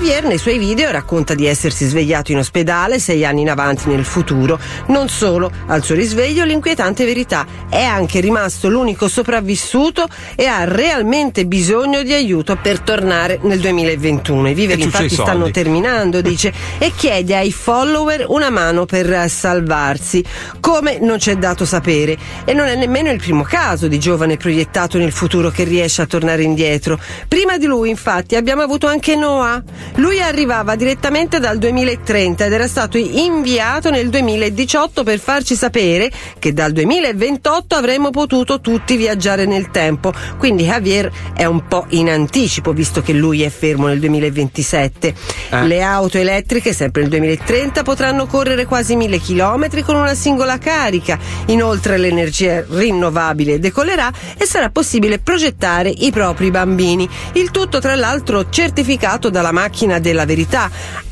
Javier nei suoi video racconta di essersi svegliato in ospedale sei anni in avanti nel futuro. Non solo, al suo risveglio l'inquietante verità è anche rimasto l'unico sopravvissuto e ha realmente bisogno di aiuto per tornare nel 2021. I viveri infatti stanno terminando, [laughs] dice, e chiede ai follower una mano per salvarsi. Come non c'è dato sapere. E non è nemmeno il primo caso di giovane proiettato nel futuro che riesce a tornare indietro. Prima di lui, infatti, abbiamo avuto anche Noah. Lui arrivava direttamente dal 2030 ed era stato inviato nel 2018 per farci sapere che dal 2028 avremmo potuto tutti viaggiare nel tempo. Quindi Javier è un po' in anticipo, visto che lui è fermo nel 2027. Eh. Le auto elettriche, sempre nel 2030, potranno correre quasi mille chilometri con una singola carica. Inoltre l'energia rinnovabile decollerà e sarà possibile progettare i propri bambini. Il tutto, tra l'altro, certificato dalla macchina della verità.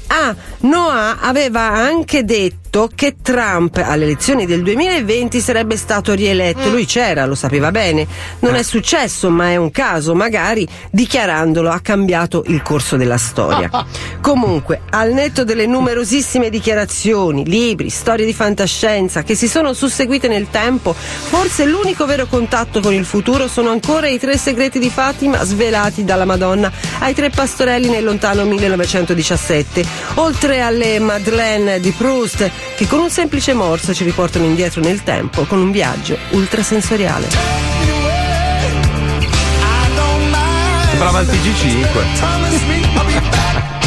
Ah, Noah aveva anche detto che Trump alle elezioni del 2020 sarebbe stato rieletto. Lui c'era, lo sapeva bene. Non è successo, ma è un caso. Magari dichiarandolo ha cambiato il corso della storia. [laughs] Comunque, al netto delle numerosissime dichiarazioni, libri, storie di fantascienza che si sono susseguite nel tempo, forse l'unico vero contatto con il futuro sono ancora i tre segreti di Fatima svelati dalla Madonna ai tre pastorelli nel lontano 1917, oltre alle Madeleine di Proust che con un semplice morso ci riportano indietro nel tempo con un viaggio ultrasensoriale. Sembrava il TG5. [laughs]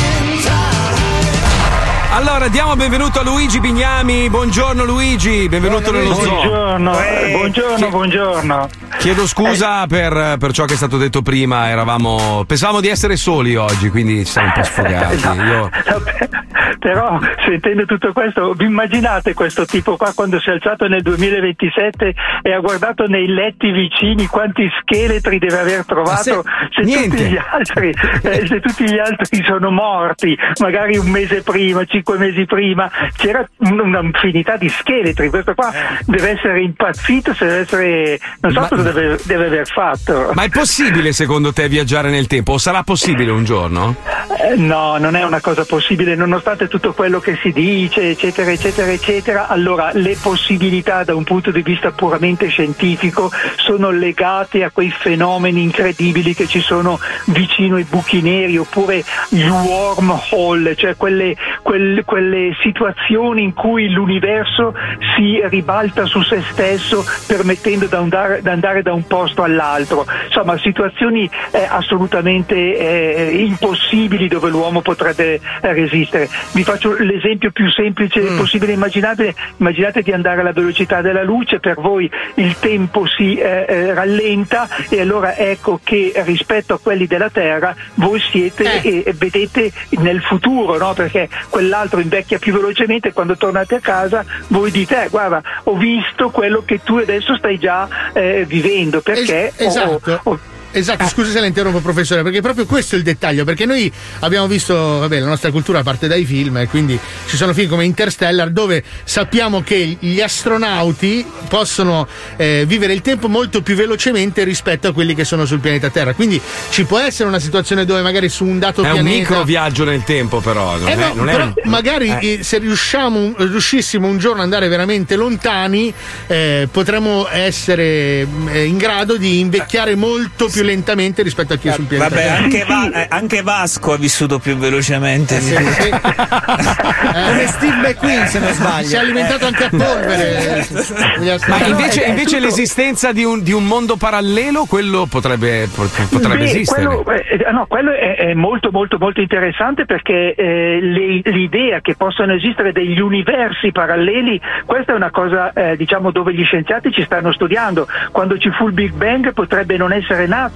Allora, diamo benvenuto a Luigi Bignami. Buongiorno Luigi, benvenuto nello zoo. Buongiorno, Eh, buongiorno, buongiorno. Chiedo scusa per, per ciò che è stato detto prima, eravamo. Pensavamo di essere soli oggi, quindi ci siamo un po' sfogati. [laughs] Io- [laughs] Però sentendo tutto questo, vi immaginate questo tipo qua quando si è alzato nel 2027 e ha guardato nei letti vicini quanti scheletri deve aver trovato? Se, niente. tutti gli altri, eh, se tutti gli altri sono morti, magari un mese prima, cinque mesi prima, c'era un- un'infinità di scheletri. Questo qua deve essere impazzito, se deve essere. non so Ma- cosa deve, deve aver fatto. Ma è possibile secondo te viaggiare nel tempo? O sarà possibile un giorno? Eh, No, non è una cosa possibile, nonostante tutto quello che si dice, eccetera, eccetera, eccetera. Allora, le possibilità da un punto di vista puramente scientifico sono legate a quei fenomeni incredibili che ci sono vicino ai buchi neri oppure gli wormhole, cioè quelle, quel- quelle situazioni in cui l'universo si ribalta su se stesso permettendo da andare, da andare da un posto all'altro. Insomma, situazioni eh, assolutamente eh, impossibili dove l'uomo potrebbe eh, resistere. Vi faccio l'esempio più semplice possibile immaginate, immaginate di andare alla velocità della luce, per voi il tempo si eh, eh, rallenta e allora ecco che rispetto a quelli della Terra voi siete e, e vedete nel futuro, no? perché quell'altro invecchia più velocemente quando tornate a casa voi dite "Eh, guarda ho visto quello che tu adesso stai già eh, vivendo perché Es- ho- esatto. ho- Esatto, scusa se la interrompo professore, perché proprio questo è il dettaglio, perché noi abbiamo visto, vabbè, la nostra cultura parte dai film e quindi ci sono film come Interstellar dove sappiamo che gli astronauti possono eh, vivere il tempo molto più velocemente rispetto a quelli che sono sul pianeta Terra. Quindi ci può essere una situazione dove magari su un dato È un pianeta micro viaggio nel tempo, però. Non eh è, no, non è però un- magari eh. eh, se riusciamo, riuscissimo un giorno ad andare veramente lontani, eh, potremmo essere eh, in grado di invecchiare molto più lentamente rispetto a chi è sul pianeta. Vabbè, anche, Va- eh, anche Vasco ha vissuto più velocemente. di Sì, sì. [laughs] Come Steve McQueen, se non sbaglio. Si è alimentato anche a polvere. Ma invece, invece l'esistenza di un, di un mondo parallelo, quello potrebbe, pot- potrebbe Beh, esistere. Quello, eh, no, quello è, è molto molto molto interessante perché eh, le- l'idea che possano esistere degli universi paralleli, questa è una cosa eh, diciamo dove gli scienziati ci stanno studiando. Quando ci fu il Big Bang potrebbe non essere nato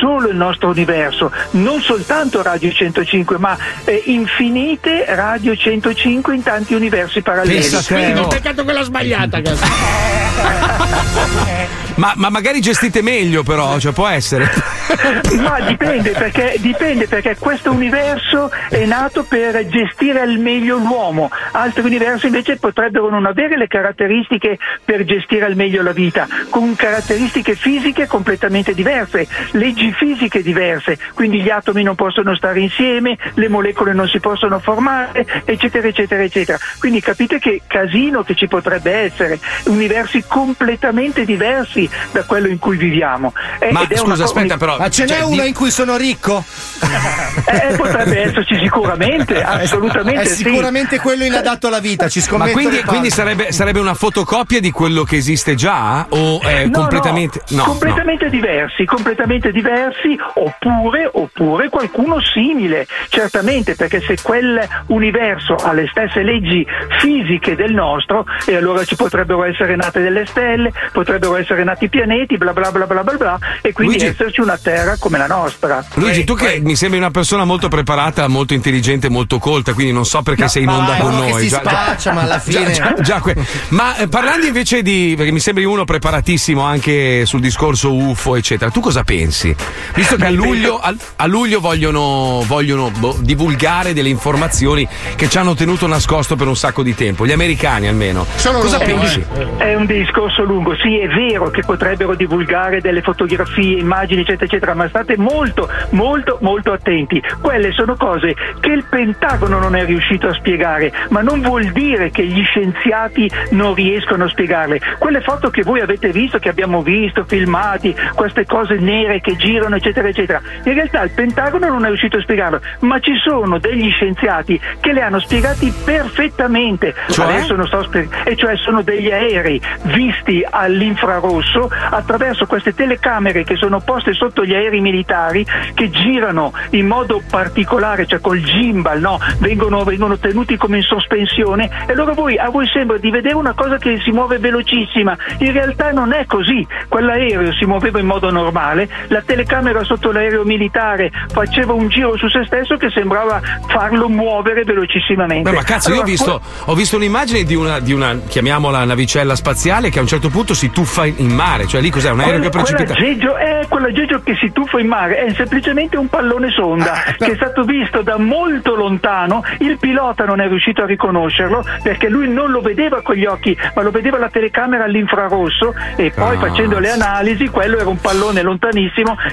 solo il nostro universo, non soltanto Radio 105, ma eh, infinite Radio 105 in tanti universi paralleli. Quindi, peccato quella sbagliata. [laughs] Ma, ma magari gestite meglio, però, cioè può essere. [laughs] Ma dipende perché, dipende perché questo universo è nato per gestire al meglio l'uomo, altri universi invece potrebbero non avere le caratteristiche per gestire al meglio la vita, con caratteristiche fisiche completamente diverse, leggi fisiche diverse, quindi gli atomi non possono stare insieme, le molecole non si possono formare, eccetera, eccetera, eccetera. Quindi capite che casino che ci potrebbe essere, universi completamente diversi da quello in cui viviamo. Eh, Ma ed è una scusa, aspetta, però. Ma ce n'è cioè, uno di- in cui sono ricco? [laughs] Eh, potrebbe esserci sicuramente, [laughs] assolutamente È sì. sicuramente quello inadatto alla vita, ci Ma scommetto. quindi, le quindi palle. sarebbe, sarebbe una fotocopia di quello che esiste già? O è No, completamente. no, completamente diversi, completamente diversi, oppure, oppure qualcuno simile, certamente, perché se quel universo ha le stesse leggi fisiche del nostro, e allora ci potrebbero essere nate delle stelle, potrebbero essere nati pianeti, bla bla bla bla bla bla, e quindi Luigi- esserci una Terra come la nostra. Luigi, tu che mi sembri una persona molto preparata, molto intelligente, molto colta, quindi non so perché sei in onda vai, con noi. si spaccia, ma alla [laughs] fine- già- già que- ma eh, parlando invece di. perché mi sembri uno preparatissimo anche sul discorso UFO, eccetera. Tu cosa pensi? Visto che a luglio, a, a luglio vogliono, vogliono boh, divulgare delle informazioni che ci hanno tenuto nascosto per un sacco di tempo, gli americani almeno. cosa È un- pensi? È un discorso lungo, sì è vero che potrebbero divulgare delle fotografie, immagini eccetera eccetera, ma state molto molto molto attenti. Quelle sono cose che il Pentagono non è riuscito a spiegare, ma non vuol dire che gli scienziati non riescono a spiegarle. Quelle foto che voi avete visto, che abbiamo visto, filmati, queste cose nere che girano eccetera eccetera, in realtà il Pentagono non è riuscito a spiegarlo, ma ci sono degli scienziati che le hanno spiegati perfettamente. Cioè? Adesso non sto spiegando, e cioè sono degli aerei visti all'infrarosso attraverso queste telecamere che sono poste sotto gli aerei militari che girano in modo particolare, cioè col gimbal, no? vengono, vengono tenuti come in sospensione e allora voi, a voi sembra di vedere una cosa che si muove velocissima, in realtà non è così, quell'aereo si muoveva in modo normale, la telecamera sotto l'aereo militare faceva un giro su se stesso che sembrava farlo muovere velocissimamente. Beh, ma cazzo, io ho Allora, visto, ho visto un'immagine di una, di una, chiamiamola navicella spaziale, che a un certo punto si tuffa in, mare. Cioè, lì cos'è? Un aereo che Quella- precipita. quella aggeggio è quell'aggeggio che si tuffa in mare, è semplicemente un pallone sonda Ah, che è stato visto da molto lontano. Il pilota non è riuscito a riconoscerlo perché lui non lo vedeva con gli occhi, ma lo vedeva la telecamera all'infrarosso e poi Ah, facendo le analisi quello era un pallone lontanissimo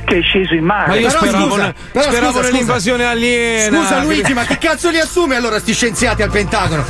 che è sceso in mare. Ma io Però speravo, scusa, però speravo scusa, nell'invasione aliena. Scusa Luigi, ma chi cazzo li assume allora sti scienziati al Pentagono?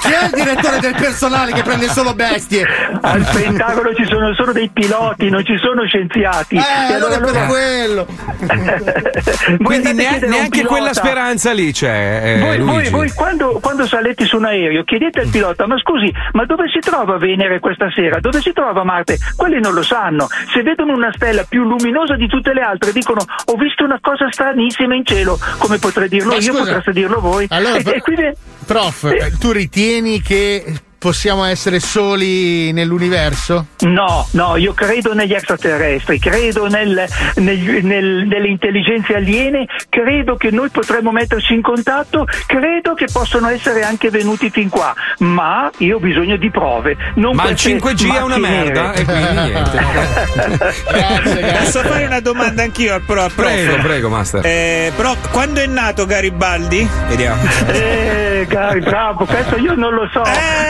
Chi è il direttore del personale che prende solo bestie? Al Pentagono ci sono solo dei piloti, non ci sono scienziati. Eh, E allora è per allora- quello. [laughs] Quindi ne- neanche quella speranza lì c'è. eh, voi, voi- voi quando, quando salete su un aereo chiedete al pilota ma scusi ma dove si trova Venere questa sera dove si trova Marte quelli non lo sanno se vedono una stella più luminosa di tutte le altre dicono ho visto una cosa stranissima in cielo come potrei dirlo Ma io scusa, potreste dirlo voi. Allora, e, e quindi Prof, eh, tu ritieni che possiamo essere soli nell'universo? No, no, io credo negli extraterrestri, credo nel- negli- nel- nelle intelligenze aliene, credo che noi potremmo metterci in contatto, credo che possono essere anche venuti fin qua, ma io ho bisogno di prove. Non Ma il queste 5G è una merda e quindi niente. [laughs] Posso fare una domanda anch'io al pro? al? Prego, prego, master. Eh, però, quando è nato Garibaldi? Vediamo. Eh, bravo, questo io non lo so,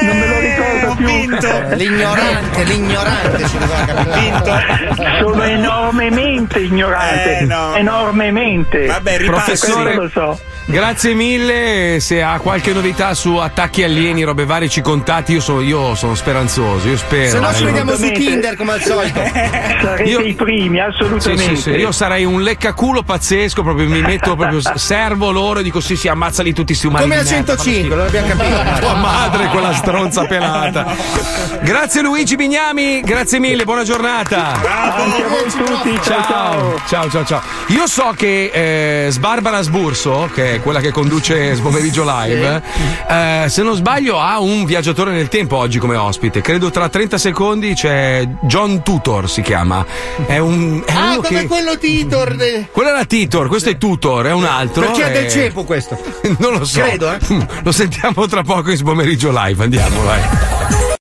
non me lo ricordo più. Eh, L'ignorante, l'ignorante ci doveva capire. Sono enormemente ignorante, Eh, no. enormemente. Vabbè, Professore, Questo lo so. Grazie mille. Se ha qualche novità su attacchi alieni, robe varie, ci contatti. Io sono, io sono speranzoso. Io spero. Se no ci vediamo su. Tinder come al solito. [laughs] Sarete Io- i primi, Sì, assolutamente. sì, sì, io sarei un leccaculo pazzesco, proprio mi metto proprio, servo loro e dico sì, sì, ammazzali tutti sti umani. Come merda, 105, lo abbiamo capito. [laughs] Tua madre, quella stronza [laughs] pelata. Grazie Luigi Bignami, grazie mille, buona giornata. Anche a voi tutti, ciao ciao. Ciao, ciao, ciao. Io so che eh, Sbarbara Sburso, che è quella che conduce Spomeriggio Live, eh, se non sbaglio ha un viaggiatore nel tempo oggi come ospite. Credo tra 30 secondi c'è John Tutor, si chiama. È un... È Ah, come che... quello Titor. de- Quello era Titor, questo è Tutor, è un altro. Perché è del eh, cepo questo? [laughs] Non lo so. Credo, eh. [laughs] Lo sentiamo tra poco in Spomeriggio Live. Andiamo, vai.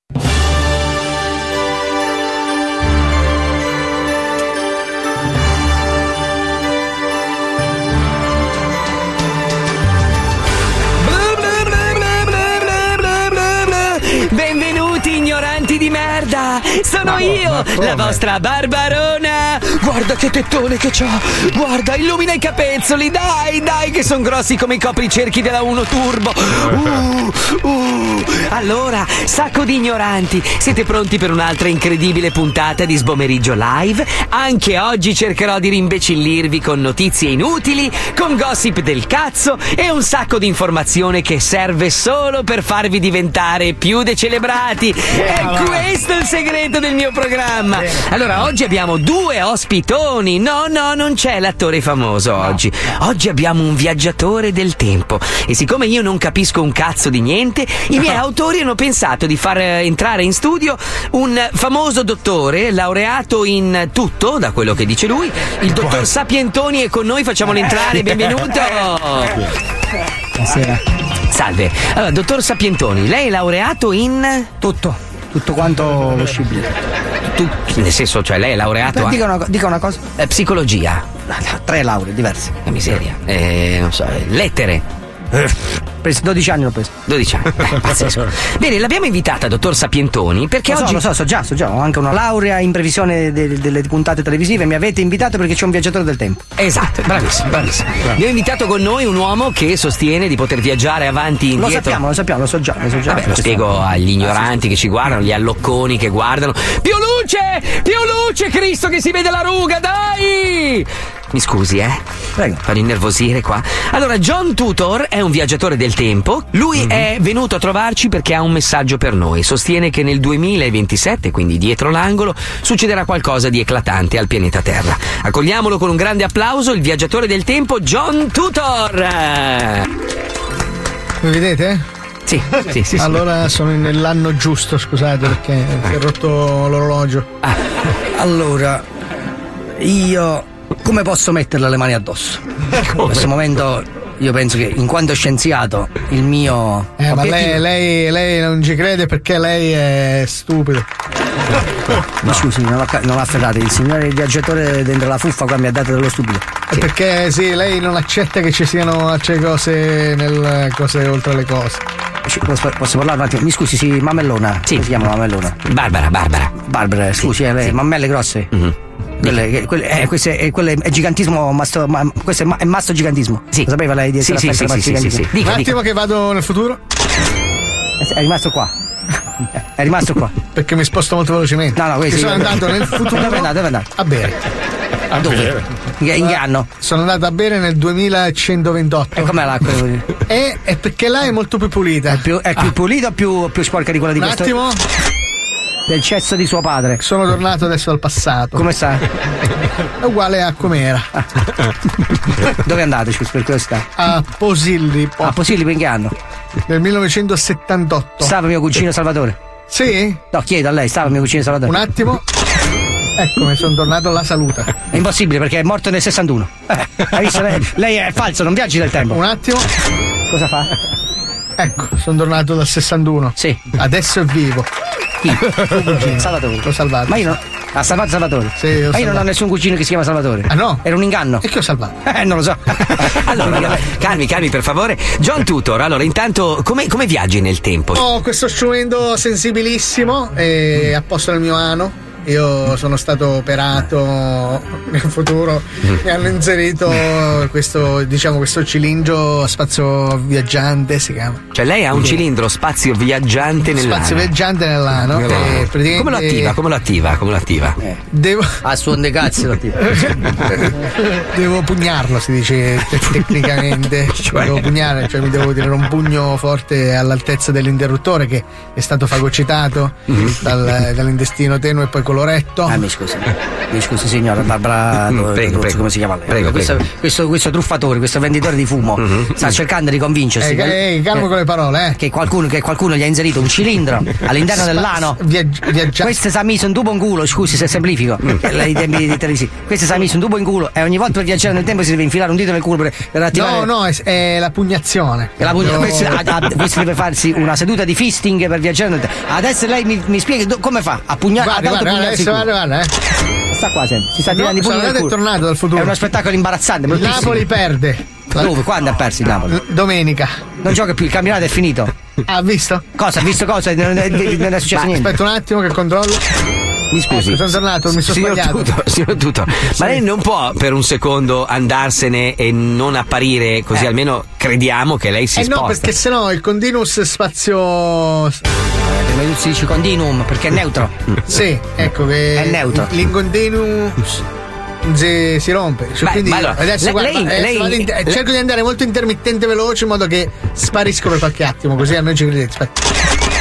Candyman Eccola! Sono Ma- io, ma la vostra Barbarona! Guarda che tettone che c'ho! Guarda, illumina i capezzoli, dai, dai, che sono grossi come i copricerchi della 1 Turbo! Uh, uh. Allora, sacco di ignoranti, siete pronti per un'altra incredibile puntata di Sbomeriggio Live? Anche oggi cercherò di rimbecillirvi con notizie inutili, con gossip del cazzo e un sacco di informazione che serve solo per farvi diventare più decelebrati. È questo il segreto del mio programma. Allora, oggi abbiamo due ospitoni. No, no, non c'è l'attore famoso oggi. Oggi abbiamo un viaggiatore del tempo. E siccome io non capisco un cazzo di niente, i miei [laughs] autori hanno pensato di far eh, entrare in studio un famoso dottore, laureato in tutto, da quello che dice lui. Il dottor Sapientoni è con noi, facciamolo entrare, [laughs] benvenuto. Buonasera. Salve. Allora, dottor Sapientoni, lei è laureato in. Tutto, tutto quanto possibile. Tu, nel senso, cioè lei è laureato dica, una, dica una cosa. eh, psicologia. [laughs] Tre lauree diverse. Che miseria. Eh, non so, eh, lettere. Preso 12 anni l'ho preso. 12 anni. [laughs] Eh, pazzesco. Bene, l'abbiamo invitata, dottor Sapientoni, perché lo so, oggi. lo so, so già, so già, ho anche una laurea in previsione de- delle puntate televisive, mi avete invitato perché c'è un viaggiatore del tempo. Esatto, bravissimo, bravissimo. Abbiamo invitato con noi un uomo che sostiene di poter viaggiare avanti e Lo indietro. sappiamo, lo sappiamo, lo so già, lo so già. Vabbè, lo spiego agli ignoranti che ci guardano, gli allocconi che guardano. Più luce! Più luce, Cristo, che si vede la ruga, dai! Mi scusi, eh? Prego. Fanno innervosire qua. Allora, John Tutor è un viaggiatore del tempo. Lui è venuto a trovarci perché ha un messaggio per noi. Sostiene che nel 2027, quindi dietro l'angolo, succederà qualcosa di eclatante al pianeta Terra. Accogliamolo con un grande applauso, il viaggiatore del tempo, John Tutor! Mi vedete? Sì, sì, sì. sì. Allora sono nell'anno giusto, scusate, perché si è rotto l'orologio. Allora, io come posso metterle le mani addosso? In questo momento io penso che in quanto scienziato il mio Eh, ma obiettivo- lei, lei- lei non ci crede perché lei è stupido. Ma scusi, non la, non afferrate, il signore viaggiatore dentro la fuffa qua mi ha dato dello stupido. È Perché sì, lei non accetta che ci siano altre cose nel cose oltre le cose. Posso, posso parlare un attimo? Mi scusi, sì, mammellona. Sì. Come si chiama mammellona? Barbara, Barbara. Barbara, scusi, eh, le mammelle grosse. Quelle, quelle- eh, questo è, quello è gigantismo, masto, ma, questo è, ma- è masto gigantismo. Lo sapeva lei di essere Sì, sì, sì, sì, sì, sì, gigantismo? Un attimo che vado nel futuro. È rimasto qua. È rimasto qua. Perché mi sposto molto velocemente. No, no, questo sono andato nel futuro. [laughs] Dove è andato? Dove è andato? A bere. A dove? In, in che anno? Sono andato a bere nel 2128. E com'è l'acqua? [laughs] E è perché là è molto più pulita. È più, è più pulita o più, più sporca di quella di Un questo? attimo. Del cesso di suo padre. Sono tornato adesso al passato. Come sta? È uguale a com'era. [laughs] Dove andate, scusi, per curiosità? A Posillipo. A Posillipo in che anno? Nel 1978. Stava mio cugino Salvatore? Sì? No, chiedo a lei, stava mio cugino Salvatore? Un attimo. Eccomi, sono tornato alla salute. È impossibile perché è morto nel 61. Eh, hai visto? Lei, [laughs] lei è falso, non viaggi nel tempo. Un attimo. Cosa fa? Ecco, sono tornato dal 61. Sì. Adesso è vivo. Chi? [laughs] Salvatore. L'ho salvato. Ma io non. Ha salvato Salvatore? Sì, Ma io non salvato. ho nessun cugino che si chiama Salvatore. Ah no? Era un inganno. E che ho salvato? [laughs] Eh, non lo so. [laughs] Allora, calmi, calmi, per favore. John Tutor, allora, intanto, come, come viaggi nel tempo? Ho questo strumento sensibilissimo e a posto nel mio ano. Io sono stato operato nel futuro, mi hanno inserito questo, diciamo, questo cilindro spazio viaggiante, si chiama. Cioè, lei ha un cilindro spazio viaggiante nell'ano. Spazio viaggiante nell'ano. Nell'ano. e praticamente Come lo attiva? Come lo attiva? Come lo attiva? Devo, A suon dei cazzi lo attiva. [laughs] devo pugnarlo, si dice te- tecnicamente. [laughs] Devo pugnare, cioè mi devo tirare un pugno forte all'altezza dell'interruttore che è stato fagocitato dal- dall'intestino tenue e poi coloretto. Ah, mi scusi. Mi scusi, signora Barbara. [laughs] Mm, prego, prego. come si chiama lei? Prego, questo, prego. Questo, questo truffatore, questo venditore di fumo, sta cercando di convincersi. Eh, che- eh, calmo con le parole, eh. Che qualcuno, che qualcuno gli ha inserito un cilindro [laughs] all'interno Spa- dell'ano. viaggi- viaggia- Questo si è messo un tubo in culo, scusi se semplifico. Lei i tempi di televisivi. Questo si è messo un tubo in culo e ogni volta per viaggiare nel tempo si deve infilare un dito nel culo per, per attivare. No, no, è, è la pugnazione. E la pugna- Devo- questo, ah, ah, questo deve farsi una seduta di fisting per viaggiare nel tempo. Adesso lei mi, mi spieghi do- come fa a pugnare Guarda, guarda, adesso culo. guarda, guarda, eh. Sta qua sempre, si sta No, tirando i pugni culo. tornato dal futuro. È uno spettacolo imbarazzante, Il. Napoli perde. Dove? Quando ha perso il Napoli? Domenica. Non gioca più, il campionato è finito. [laughs] Ha visto? Cosa? Ha visto cosa? Non, non- non è successo Ma niente. Aspetta un attimo che controllo. Mi scusi. Ecco, sono tornato, mi sono signor sbagliato. Tutor, [laughs] signor Tutor, ma lei non può per un secondo andarsene e non apparire così almeno crediamo che lei si Eh sposta. no, perché sennò il continuous spazio. Di tutto si dice continuum perché è neutro. [laughs] Sì, ecco che. È neutro. L'incontinuous. Si, si rompe. Cioè, Beh, quindi ma allora, adesso le- guarda, lei- adesso lei- in- eh, cerco di andare molto intermittente veloce in modo che sparisco per qualche attimo, così almeno ci credete. Aspetta.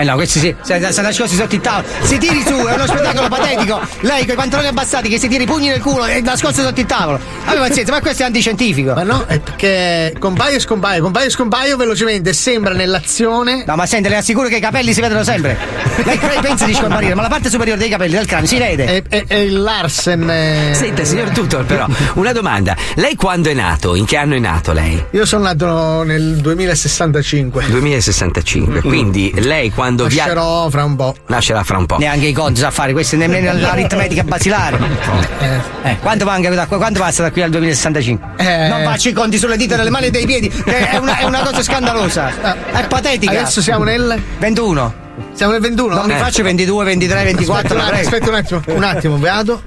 Eh no, questi sì, si si nascosti sotto il tavolo. Si tiri su, è uno spettacolo patetico. Lei con i pantaloni abbassati che si tira i pugni nel culo e nascosto sotto il tavolo. Vabbè, pazienza, ma questo è antiscientifico. Ma no, è perché compaio e scompaio, compaio e scompaio velocemente, sembra nell'azione. No, ma senti, le assicuro che i capelli si vedono sempre. Lei lei pensa di scomparire, ma la parte superiore dei capelli del cranio si vede. È, è- è il Larsen. eh. Senta, signor Tutor, però, una domanda. Lei quando è nato? In che anno è nato lei? Io sono nato nel 2065. 2065. Quindi lei quando via- Nascerò fra un po'. nascerà fra un po'. Neanche i conti sa fare, questa è nemmeno [laughs] l'aritmetica basilare. Eh, quanto, manca da, quanto passa da qui al 2065? Eh. Non faccio i conti sulle dita delle mani e dei piedi, che è una, è una cosa scandalosa. È patetica. Adesso siamo nel 21. Siamo nel 21? Non mi Eh. faccio 22, 23, 24, Aspetta, un attimo, un attimo, un attimo, vado.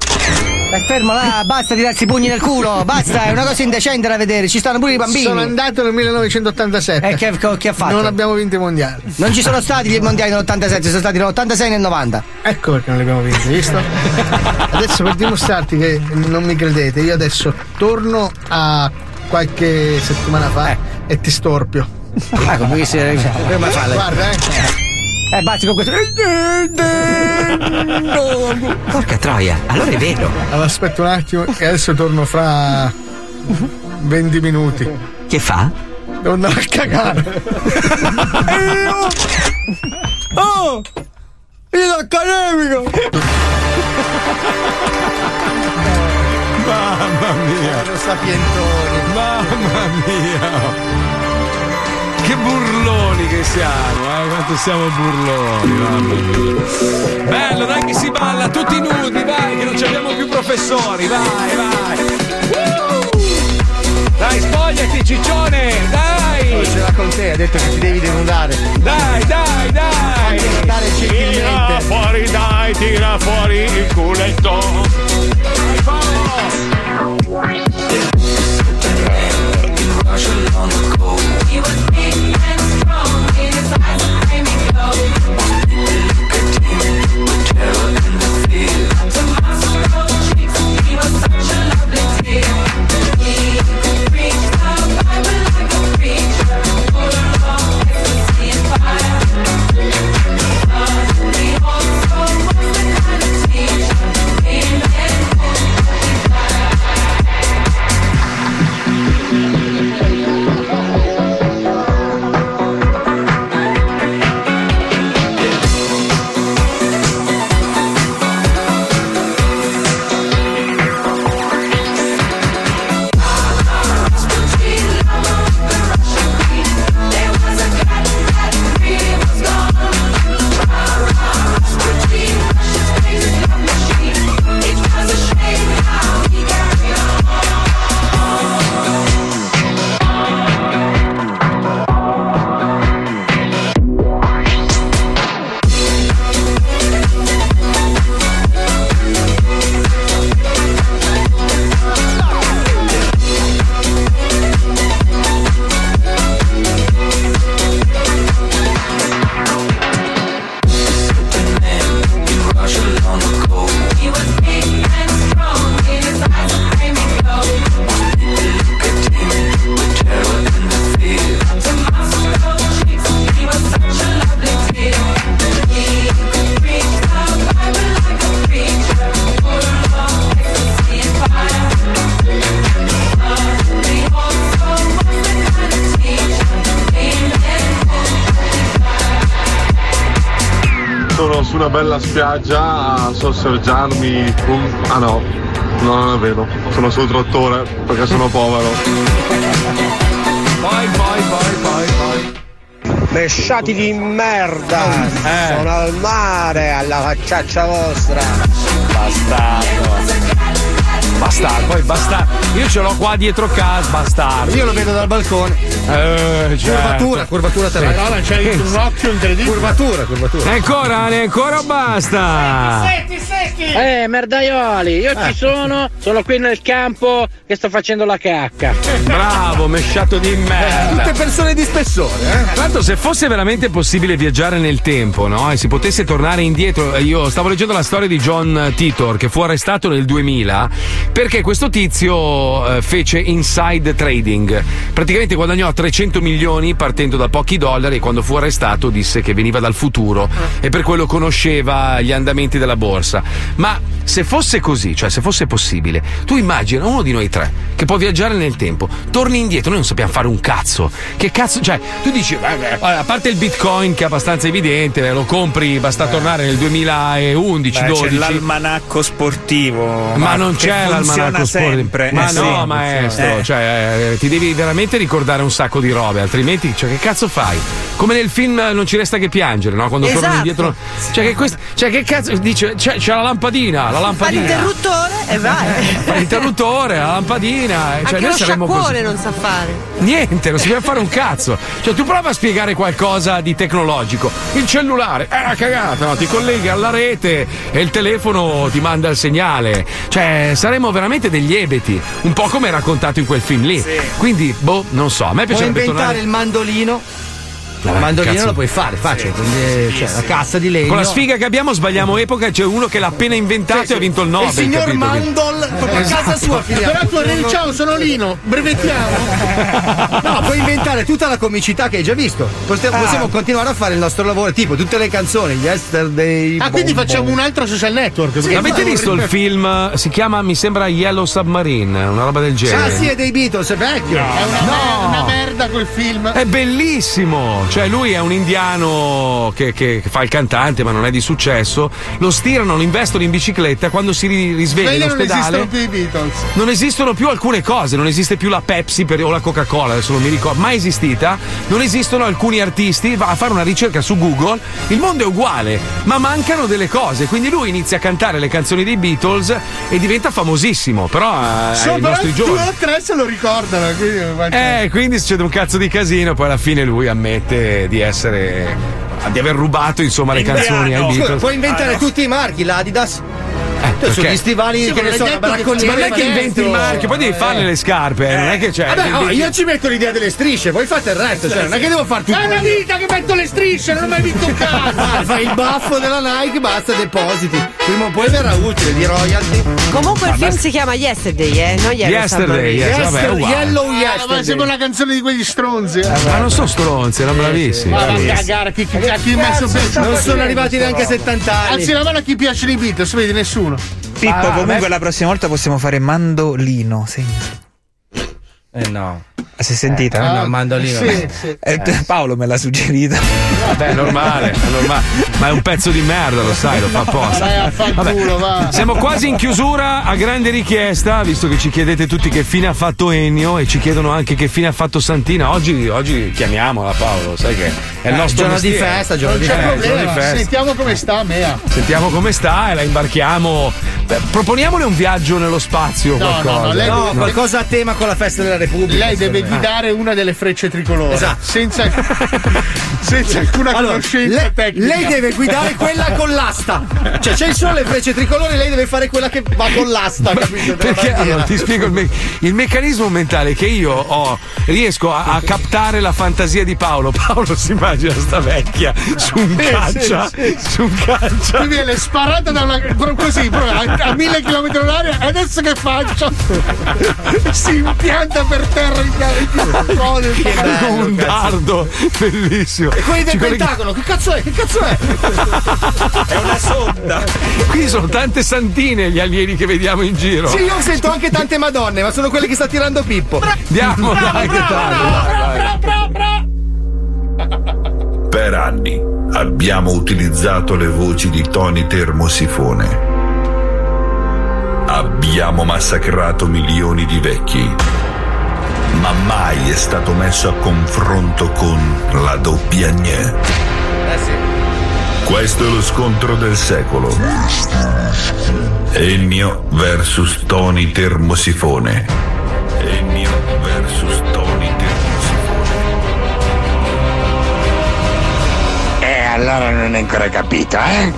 È fermo là, basta tirarsi i pugni nel culo, basta, è una cosa indecente da vedere, ci stanno pure i bambini. Sono andato nel 1987. E che, che ha fatto? Non abbiamo vinto i mondiali. Non ci sono stati gli mondiali nell'87, sono stati nell'86 e nel 90. Ecco perché non li abbiamo vinti, visto? adesso per dimostrarti che non mi credete, io adesso torno a qualche settimana fa e ti storpio. Ah, come si come fa? Guarda, eh. Eh, batti con questo. Porca troia, allora è vero. Allora aspetta un attimo e adesso torno fra 20 minuti. Che fa? Devo andare a cagare. [laughs] Oh! Il accademico! Mamma mia! Lo sapientoni. Mamma mia! Che burloni che siamo, eh? Quanto siamo burloni, mamma mia. Bello, dai che si balla, tutti nudi, vai, che non ci abbiamo più professori, vai, vai. Dai, spogliati, ciccione, dai! Ce l'ha con te, ha detto che ti devi denudare. Dai, dai, dai! Stare Tira fuori, dai, tira fuori il culetto. Sono su una bella spiaggia a sorseggiarmi un... Ah no, no, non è vero. Sono sul trattore perché sono [laughs] povero. Poi, poi, poi, poi, poi. Mesciati di merda! Eh. Sono al mare, alla facciaccia vostra! Bastardo. Bastardo, poi bastardo. Io ce l'ho qua dietro casa, bastardo. Io lo vedo dal balcone. Eh, certo. Curvatura, curvatura terrestre. Madonna, c'hai un occhio incredibile. Curvatura, curvatura. E ancora, ne ancora basta? Secchi, secchi! Eh, merdaioli, io Eh. ci sono, sono qui nel campo che sto facendo la cacca. Bravo, mesciato di merda. Tutte persone di spessore, eh? L'altro, se fosse veramente possibile viaggiare nel tempo, no? E si potesse tornare indietro, eh, io stavo leggendo la storia di John Titor che fu arrestato nel 2000 perché questo tizio eh, fece inside trading. Praticamente guadagnò 300 milioni partendo da pochi dollari e quando fu arrestato disse che veniva dal futuro e per quello conosceva gli andamenti della borsa. Ma se fosse così, cioè se fosse possibile, tu immagina uno di noi tre che può viaggiare nel tempo, torni indietro, noi non sappiamo fare un cazzo. Che cazzo, cioè, tu dici, beh, beh, a parte il bitcoin che è abbastanza evidente, lo compri, basta tornare nel 2011, Beh, c'è 12. l'almanacco sportivo. Ma non che c'è funziona sempre. Ma Eh, no, sì, maestro, funziona. cioè, eh, ti devi veramente ricordare un sacco di robe, altrimenti, cioè, che cazzo fai? Come nel film eh, Non ci resta che piangere, no? Quando tornano Esatto. indietro. Cioè, che, quest- cioè, che cazzo dice? C'è, c'è la lampadina, la Fa lampadina. l'interruttore e vai. Fa l'interruttore, la lampadina. eh, Cioè, Anche noi lo saremmo così. sciacquone non sa fare. Niente, non si deve fare un [laughs] cazzo. Cioè, tu prova a spiegare qualcosa di tecnologico. Il cellulare è una cagata, no? Ti colleghi alla rete e il telefono ti manda il segnale. Cioè, saremmo veramente degli ebeti. Un po' come raccontato in quel film lì. Quindi, boh, non so. A me piacerebbe inventare tornare. il mandolino. Vabbè, Il mandolino cazzo. lo puoi fare, facile. Sì. quindi, cioè, la cassa di legno. Con la sfiga che abbiamo sbagliamo epoca c'è uno che l'ha appena inventato e ha vinto il Nobel. il signor capito? Mandol proprio a casa sua finiamo. Però tu arrivi, ciao, sono Lino, brevettiamo. No, puoi inventare tutta la comicità che hai già visto. Possiamo, Ah. possiamo continuare a fare il nostro lavoro, tipo tutte le canzoni, Yesterday. Ah, quindi Bom facciamo Bom. un altro social network. perché- Avete visto il film? Si chiama, mi sembra Yellow Submarine, una roba del genere. Ah, sì, è dei Beatles, è vecchio. È una, mer- una merda quel film. È bellissimo! Cioè, lui è un indiano che, che- fa il cantante, ma non è di successo. Lo stirano, lo investono in bicicletta. Quando si ri- risveglia in Sveglia non ospedale. esistono più i Beatles. Non esistono più alcune cose, non esiste più la Pepsi per- o la Coca-Cola, adesso non mi ricordo, mai esistita. Non esistono alcuni artisti, va a fare una ricerca su Google, il mondo è uguale, ma mancano delle cose. Quindi lui inizia a cantare le canzoni dei Beatles e diventa famosissimo. Però eh, Solo ai però nostri due giorni. o tre se lo ricordano. Quindi, Eh, quindi succede un cazzo di casino, poi alla fine lui ammette di essere. di aver rubato insomma le canzoni ai Scusa, Beatles. puoi inventare Ah, no. tutti i marchi, l'Adidas. Tu perché? sugli stivali Sì, che ma ne so, bracconiera. Ma non è che inventi il marchio, poi devi farle le scarpe, eh, non è che c'è. Vabbè, oh, io ci metto l'idea delle strisce, voi fate il resto, cioè non è che devo far tutto. È una vita che metto le strisce, non ho mai vinto un [laughs] Ah, cazzo. fai il baffo della Nike, basta, depositi. Prima o poi verrà utile di royalty. Comunque il film si chiama Yesterday, eh? Non Yellow Yesterday, Submarine. yes, vabbè, è uguale. Yellow Ah, ma Yesterday. sembra una canzone di quegli stronzi. eh. Ma non sono stronzi, erano bravissimi. Ma va a cagare, chi, chi, chi messo Non sono arrivati neanche a 70 anni. Alzi la mano a chi piace i Beatles, vedi nessuno. Pippo, Ah, comunque beh. la prossima volta possiamo fare mandolino. Segna. Eh no. Si è sentita? Eh, no, mandolino. Sì, Sì, Eh, Paolo me l'ha suggerito. Vabbè, è normale, è normale. Ma è un pezzo di merda, lo sai, lo fa apposta. Va. Siamo quasi in chiusura a grande richiesta, visto che ci chiedete tutti che fine ha fatto Ennio e ci chiedono anche che fine ha fatto Santina. Oggi, oggi chiamiamola Paolo, sai che è il Eh, nostro giorno di festa, giorno di festa. giorno di festa. Sentiamo come sta Mea. Sentiamo come sta e la imbarchiamo. Beh, proponiamole un viaggio nello spazio. No, qualcosa. no, no, lei No, qualcosa a tema con la festa della Repubblica. Lei deve secondo me. guidare una delle frecce tricolore. Esatto. Senza, [laughs] senza alcuna Allora, conoscenza lei, tecnica. lei deve guidare quella con l'asta. Cioè, c'è solo le frecce tricolore, lei deve fare quella che va con l'asta? Della Perché allora ti spiego il, me- il meccanismo mentale che io ho, riesco a, a captare la fantasia di Paolo. [laughs] Paolo si immagina sta vecchia su un Sì, caccia, sì, sì. su un caccia. Mi viene sparata da una. così, a, a mille chilometri all'aria. E adesso che faccio? [laughs] si impianta per terra in [laughs] chiave. un dardo bellissimo. E quelli del Ci Pentagono, che cazzo è? Che cazzo è? È una sonda. Qui sono tante santine gli alieni che vediamo in giro. Sì, io sento anche tante madonne, ma sono quelle che sta tirando Pippo. Andiamo, dai, che tardi. Per anni abbiamo utilizzato le voci di Tony Termosifone. Abbiamo massacrato milioni di vecchi. Ma mai è stato messo a confronto con la doppia gne. Eh sì. Questo è lo scontro del secolo. Ennio versus Tony Termosifone. Ennio versus Tony Eh, allora non hai ancora capito, eh?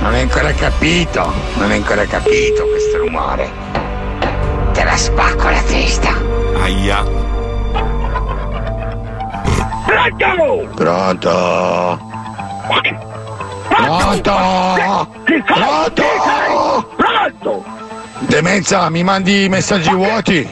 Non hai ancora capito, non hai ancora capito questo rumore. La spacco la testa. Aia. Pronto! Pronto! Pronto! Pronto! Pronto! Demenza, mi mandi i messaggi vuoti?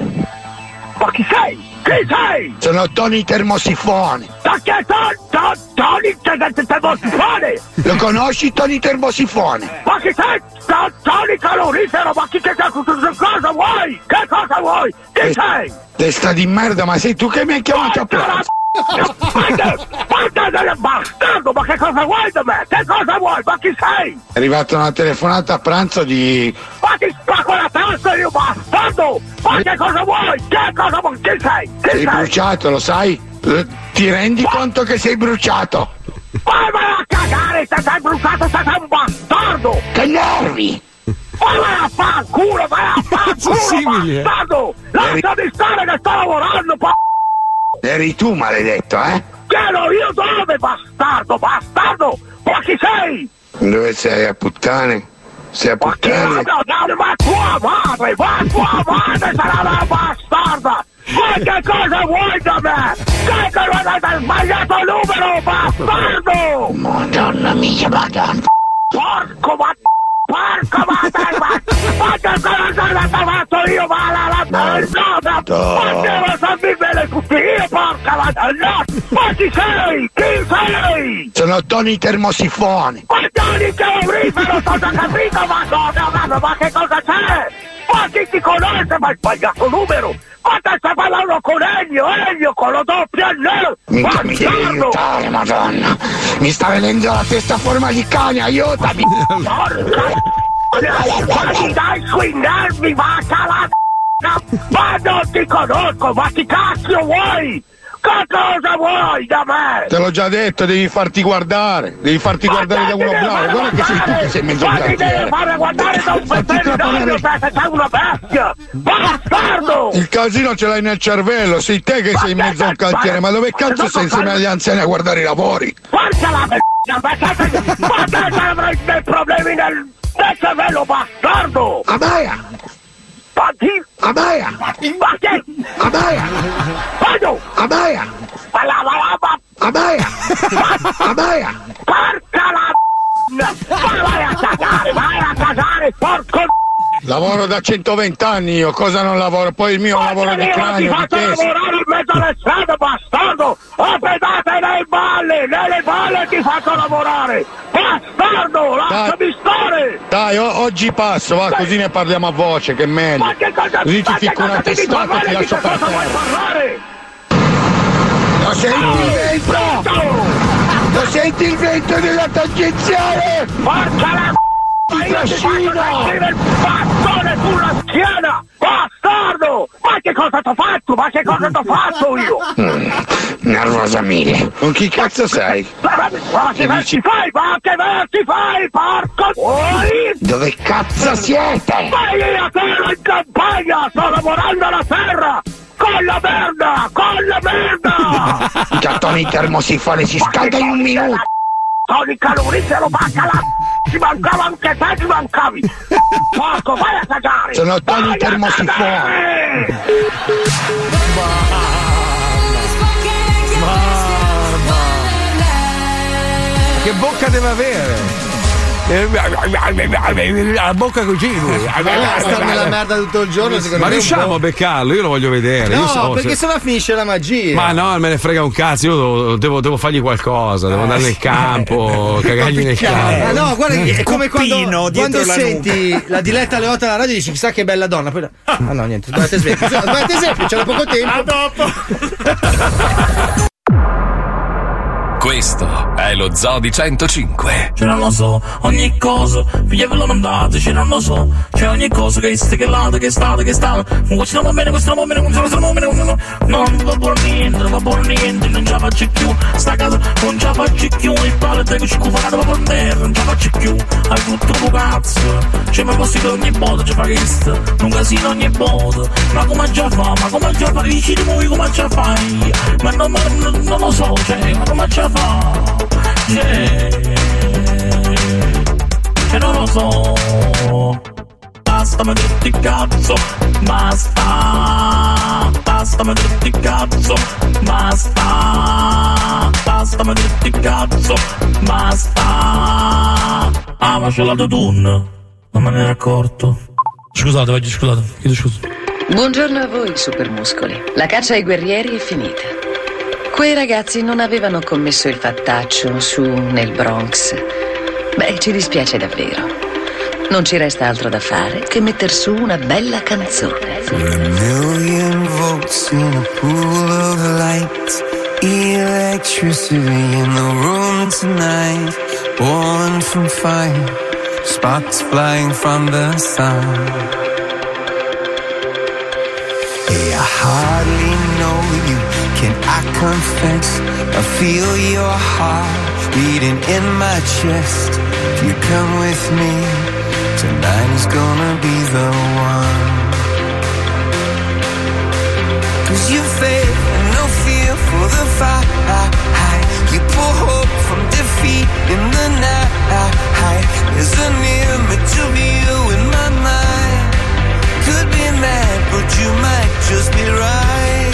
Ma chi sei? Chi sei? Sono Tony Termosifone. Ma che Tony? Tony Termosifone? Lo conosci Tony Termosifone? Ma chi sei? To- Tony Calorifero? Ma chi che cosa vuoi? Che cosa vuoi? Chi sei? Testa di merda, ma sei tu che mi hai chiamato a pranzo? Bastardo, ma che cosa vuoi da me? Che cosa vuoi? Ma chi sei? È arrivata una telefonata a pranzo di... Ma ti spacco la testa io bastardo! Ma che cosa vuoi? Che cosa vuoi? Chi sei? Chi Sei sei? bruciato, lo sai? Ti rendi conto che sei bruciato? Ma vai a cagare, se sei bruciato, se sei un bastardo! Che nervi! Ma vai a fanculo, vai a [laughs] fanculo, Simili, eh. bastardo! Lasciami stare che sto lavorando, pa... Eri tu, maledetto, eh? Chiedo io dove, bastardo, bastardo! Ma chi sei? Dove sei? A puttane? Sei a Ma puttane? ma tua madre, ma tua madre sarà una bastarda! Ma che cosa vuoi da me? Che cosa hai sbagliato il numero, bastardo! Madonna mia, madonna! Porco ma... Porco che cosa ti ho fatto io, ma la la la Ma devo sapere tutti io, porca madonna! Ma chi sei? Chi sei? Sono Tony Termosifone! Ma Tony Calorifero, ho già capito, madonna, ma che cosa c'è? Ma chi ti conosce? Ma hai sbagliato numero! Ma te stai parlando con Ennio, Ennio, con lo doppio N! Minchia, mi devi aiutare, madonna! Mi sta venendo la testa a forma di cane, aiutami! Ma ti [laughs] dai sui nervi, vacca la [laughs] Ma non ti conosco, ma chi cazzo vuoi? Che cosa vuoi da me? Te l'ho già detto, devi farti guardare, devi farti guardare da uno bravo, guarda che sei tu che sei mezzo Ma ti cantiere. fare guardare da un veterinario, te sei una bestia! Bastardo! Il casino ce l'hai nel cervello, sei te che sei in mezzo al cantiere, ma dove cazzo sei insieme agli anziani a guardare i lavori? Porca la merda, ma te ma avrai dei problemi nel, nel cervello, bastardo! Abaia! Pati? Abaia! Ma la ma la ma... Abaia! Abaia! Porca la vai a cagare, vai a cagare, porco Lavoro da 120 anni io, cosa non lavoro? Poi il mio un lavoro di Io ti cranio, di faccio lavorare in mezzo alle strade, bastardo! O pedate nei balle, nelle balle ti faccio lavorare! Bastardo, lasciami stare! Dai, o- oggi passo, va, così ne parliamo a voce, che è meglio. Ma che cosa Così ti ficco una ti testata e ti lascio per che cosa vuoi terra. parlare? Lo senti il vento? Lo senti il vento della tangenziale? Porca la ma io ti faccio sentire il bastone sulla schiena! Bastardo! Ma che cosa t'ho fatto? Ma che cosa t'ho fatto io? Mm, nervosa mille. Con chi cazzo sei? Ma, che versi fai? Ma che versi fai? Porco vuoi? Dove cazzo siete? Ma io a terra in campagna! Sto lavorando alla terra! Con la merda! Con la merda! Gattoni termosifone si scalda in un minuto. Tony Calorifero, bacca la ci mancava anche te, ci mancavi! Porco, vai a cagare! Sono Tony Termosifone. Che bocca deve avere? La bocca così lui. Bella, star nella merda tutto il giorno, secondo Ma me. riusciamo a beccarlo? Io lo voglio vedere. Io No, so- perché se- sennò finisce la magia. Ma no, me ne frega un cazzo, io devo, devo- devo fargli qualcosa, devo andare nel campo, [laughs] cagargli nel campo. Ah, no, guarda, è come quando, quando la senti la diletta alle 8 alla radio dici chissà che bella donna. Poi, ah no, niente, sbagliate esempio. Sbagliate esempio, c'era poco tempo. A dopo. [laughs] Questo è lo Zoo di 105. Ce non lo so, ogni cosa, figlia ve lo mandate, ce non lo so, c'è ogni cosa che è che lato, che è stato, che è va bene, questo non va bene, questo non va bene, questo non va bene, no, non va buon niente, non va buon niente, non ce la faccio più, sta casa non ce la faccio più, il padre che ci cuvano va per terra, non ce la faccio più, hai tutto bucato, cazzo. Cioè mi posso dire ogni volta, ci fa questo Un casino ogni volta. Ma come già fa, ma come già fa? Dici di voi come già fai? Ma non, ma non, non lo so, cioè, ma come già fa Cioè non lo so. Basta mi tutti cazzo Basta. Basta mi tutti cazzo Basta. Basta mi tutti cazzo Basta. Ah ma c'è l'autotune Non me ne ero accorto. Scusate, vai, scusate, chiedo scusa. Buongiorno a voi, supermuscoli. La caccia ai guerrieri è finita. Quei ragazzi non avevano commesso il fattaccio su nel Bronx. Beh, ci dispiace davvero. Non ci resta altro da fare che metter su una bella canzone. For a million volts in a pool of light. Electricity in the room tonight. Born from fire. Sparks flying from the sun. Hey, I hardly know you. Can I confess? I feel your heart beating in my chest. If you come with me, tonight is gonna be the one. Cause you faith and no fear for the fight. You pull hope from defeat in the night. There's an image of you in my mind. Could be mad, but you might just be right.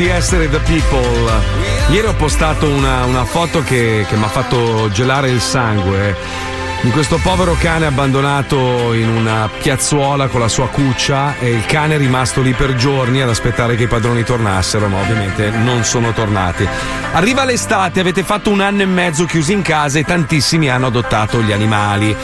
di essere the people, ieri ho postato una, una foto che, che mi ha fatto gelare il sangue. Di questo povero cane abbandonato in una piazzuola con la sua cuccia e il cane è rimasto lì per giorni ad aspettare che i padroni tornassero, ma ovviamente non sono tornati. Arriva l'estate, avete fatto un anno e mezzo chiusi in casa e tantissimi hanno adottato gli animali.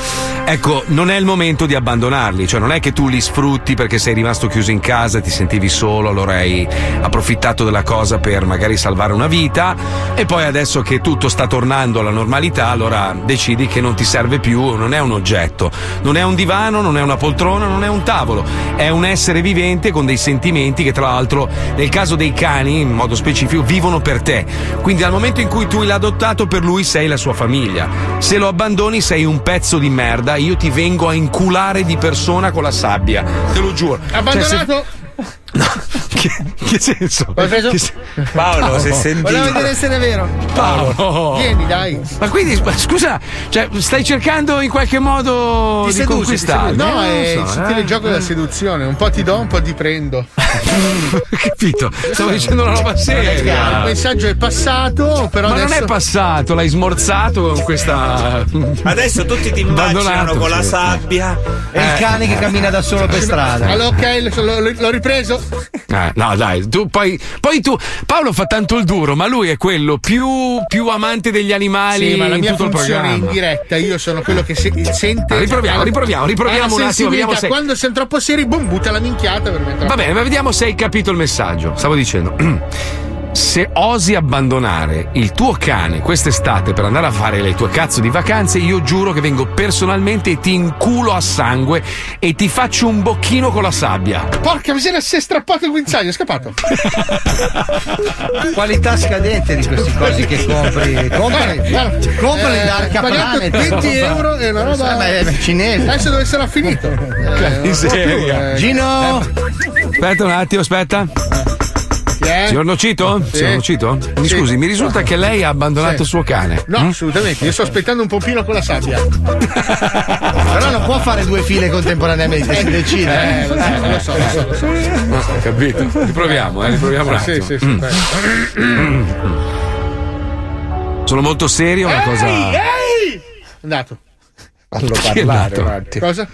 Ecco, non è il momento di abbandonarli, cioè non è che tu li sfrutti perché sei rimasto chiuso in casa, ti sentivi solo, allora hai approfittato della cosa per magari salvare una vita e poi adesso che tutto sta tornando alla normalità, allora decidi che non ti serve più, non è un oggetto, non è un divano, non è una poltrona, non è un tavolo, è un essere vivente con dei sentimenti che tra l'altro nel caso dei cani, in modo specifico, vivono per te. Quindi al momento in cui tu l'hai adottato per lui sei la sua famiglia. Se lo abbandoni sei un pezzo di merda, io ti vengo a inculare di persona con la sabbia, te lo giuro. Cioè, se- Abbandonato? Che senso? L'hai preso? Che se- Paolo, si è sentito. Volevo vedere se è vero. Paolo. Vieni, dai. Ma quindi, ma scusa, cioè, stai cercando in qualche modo di, Ti seduci, ti conquistarmi? No, Eh, è non il so, sottile eh. gioco della seduzione. Un po' ti do, un po' ti prendo. [laughs] Capito? Stavo dicendo una roba Il seria. messaggio è passato, però Ma adesso. non è passato, l'hai smorzato con questa. Adesso tutti ti immaginano con la sabbia. È il cane che cammina da solo per strada. Allora, ok, l'ho, l'ho- l'ho ripreso. Eh, no, dai, tu poi, poi tu. Paolo fa tanto il duro, ma lui è quello più, più amante degli animali Sì, ma la mia tutto funzione in diretta, io sono quello che se- sente. Ah, riproviamo, riproviamo, riproviamo un attimo, vediamo se- Quando siamo troppo seri, boom, butta la minchiata per mettere. Va bene, ma vediamo se hai capito il messaggio. Stavo dicendo. [clears throat] Se osi abbandonare il tuo cane quest'estate per andare a fare le tue cazzo di vacanze, io giuro che vengo personalmente e ti inculo a sangue e ti faccio un bocchino con la sabbia. Porca miseria, si è strappato il guinzaglio, è scappato. [laughs] Qualità scadente di questi cosi che compri. Comprali, Eh, comprali eh, da Arca pagato Planet. 20 euro e una roba. Eh, ma è cinese. Adesso dove sarà finito? [laughs] Eh, miseria. eh, Gino! Aspetta un attimo, aspetta. Signor Nocito? Sì. Signor Nocito? Mi Sì. scusi, mi risulta che lei ha abbandonato Sì. il suo cane. No, assolutamente. Io sto aspettando un pompino con la sabbia. Però non può fare due file contemporaneamente, si decide. Eh, lo so, lo so, lo so, lo so. Ah, capito. Riproviamo, eh, riproviamo un Sì, attimo. sì, sì, Mm. vai. Sono molto serio, una cosa. Ehi! Andato. Fallo parlare andato? un attimo. Cosa?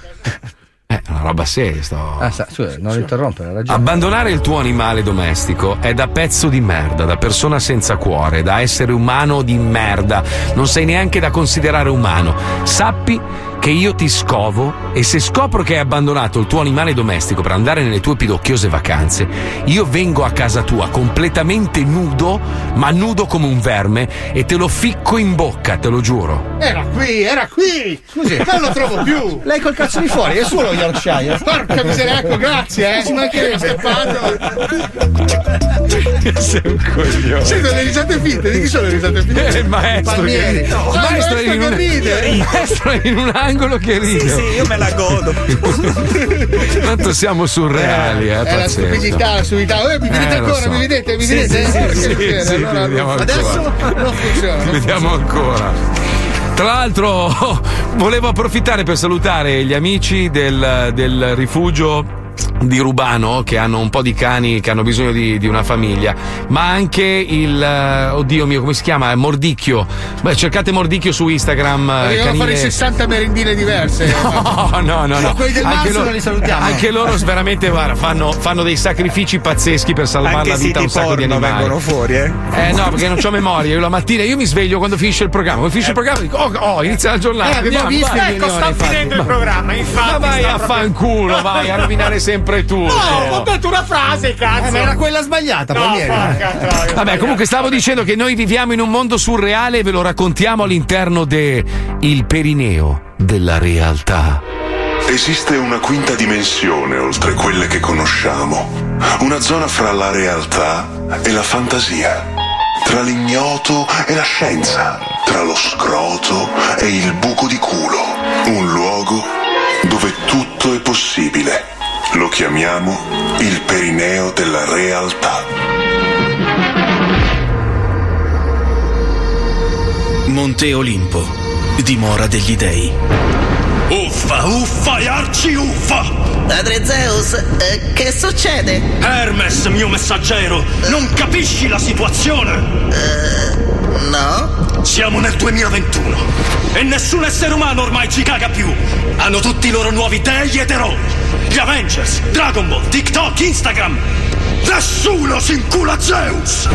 Eh, una roba seria, sto. Ah, sa, scusa, non interrompere, ragione. Abbandonare il tuo animale domestico è da pezzo di merda, da persona senza cuore, da essere umano di merda. Non sei neanche da considerare umano. Sappi che io ti scovo e se scopro che hai abbandonato il tuo animale domestico per andare nelle tue pidocchiose vacanze, io vengo a casa tua completamente nudo, ma nudo come un verme, e te lo ficco in bocca, te lo giuro. Era qui, era qui! Scusi, non lo trovo più! Lei col cazzo di fuori, è solo Yorkshire. Porca miseria, ecco, grazie, eh! Ci mancherebbe scappato! Sei un coglione. Sento le risate finte, di chi sono le risate finte? Eh, maestro Palmieri. che- No, [laughs] maestro è in un- ride! il maestro è in un angolo che ride. Sì, sì, io me la godo. [laughs] Tanto siamo surreali, eh, È la pazzesco. stupidità, la stupidità. Eh, mi vedete Eh, ancora, so. mi vedete, mi Sì, vedete? sì, Eh, sì, perché sì, allora vediamo non- ancora. Adesso non funziona. Ti vediamo ancora. Tra l'altro, [laughs] volevo approfittare per salutare gli amici del, del rifugio di Rubano che hanno un po' di cani che hanno bisogno di, di una famiglia, ma anche il eh, oddio mio, come si chiama? Mordicchio. Beh, cercate Mordicchio su Instagram. eh, Dobbiamo canile- fare 60 merendine diverse. [laughs] No, no, no, no. Quelli del Anche loro, li salutiamo. anche loro veramente guarda, fanno, fanno dei sacrifici pazzeschi per salvare Anche la vita a un sacco di animali. vengono fuori, eh? Eh no, perché non ho memoria. Io la mattina io mi sveglio quando finisce il programma. Quando finisce il programma dico, oh, oh, inizia la giornata. Eh, abbiamo andiamo, visto Ecco, sta finendo il programma, infatti. Ma vai a proprio- fanculo, vai a rovinare [laughs] sempre tu. No, ho detto una frase, cazzo. Eh, ma era quella sbagliata, No, porca. Vabbè, comunque stavo dicendo che noi viviamo in un mondo surreale e ve lo raccontiamo all'interno de Il Perineo della realtà. Esiste una quinta dimensione oltre quelle che conosciamo, una zona fra la realtà e la fantasia, tra l'ignoto e la scienza, tra lo scroto e il buco di culo, un luogo dove tutto è possibile. Lo chiamiamo il perineo della realtà. Monte Olimpo, dimora degli dei. Uffa, uffa e arci uffa! Padre Zeus, eh, che succede? Hermes, mio messaggero, non capisci la situazione? no? Siamo nel 2021 e nessun essere umano ormai ci caga più. Hanno tutti i loro nuovi dei ed eroi. Gli Avengers, Dragon Ball, TikTok, Instagram. Nessuno si incula Zeus!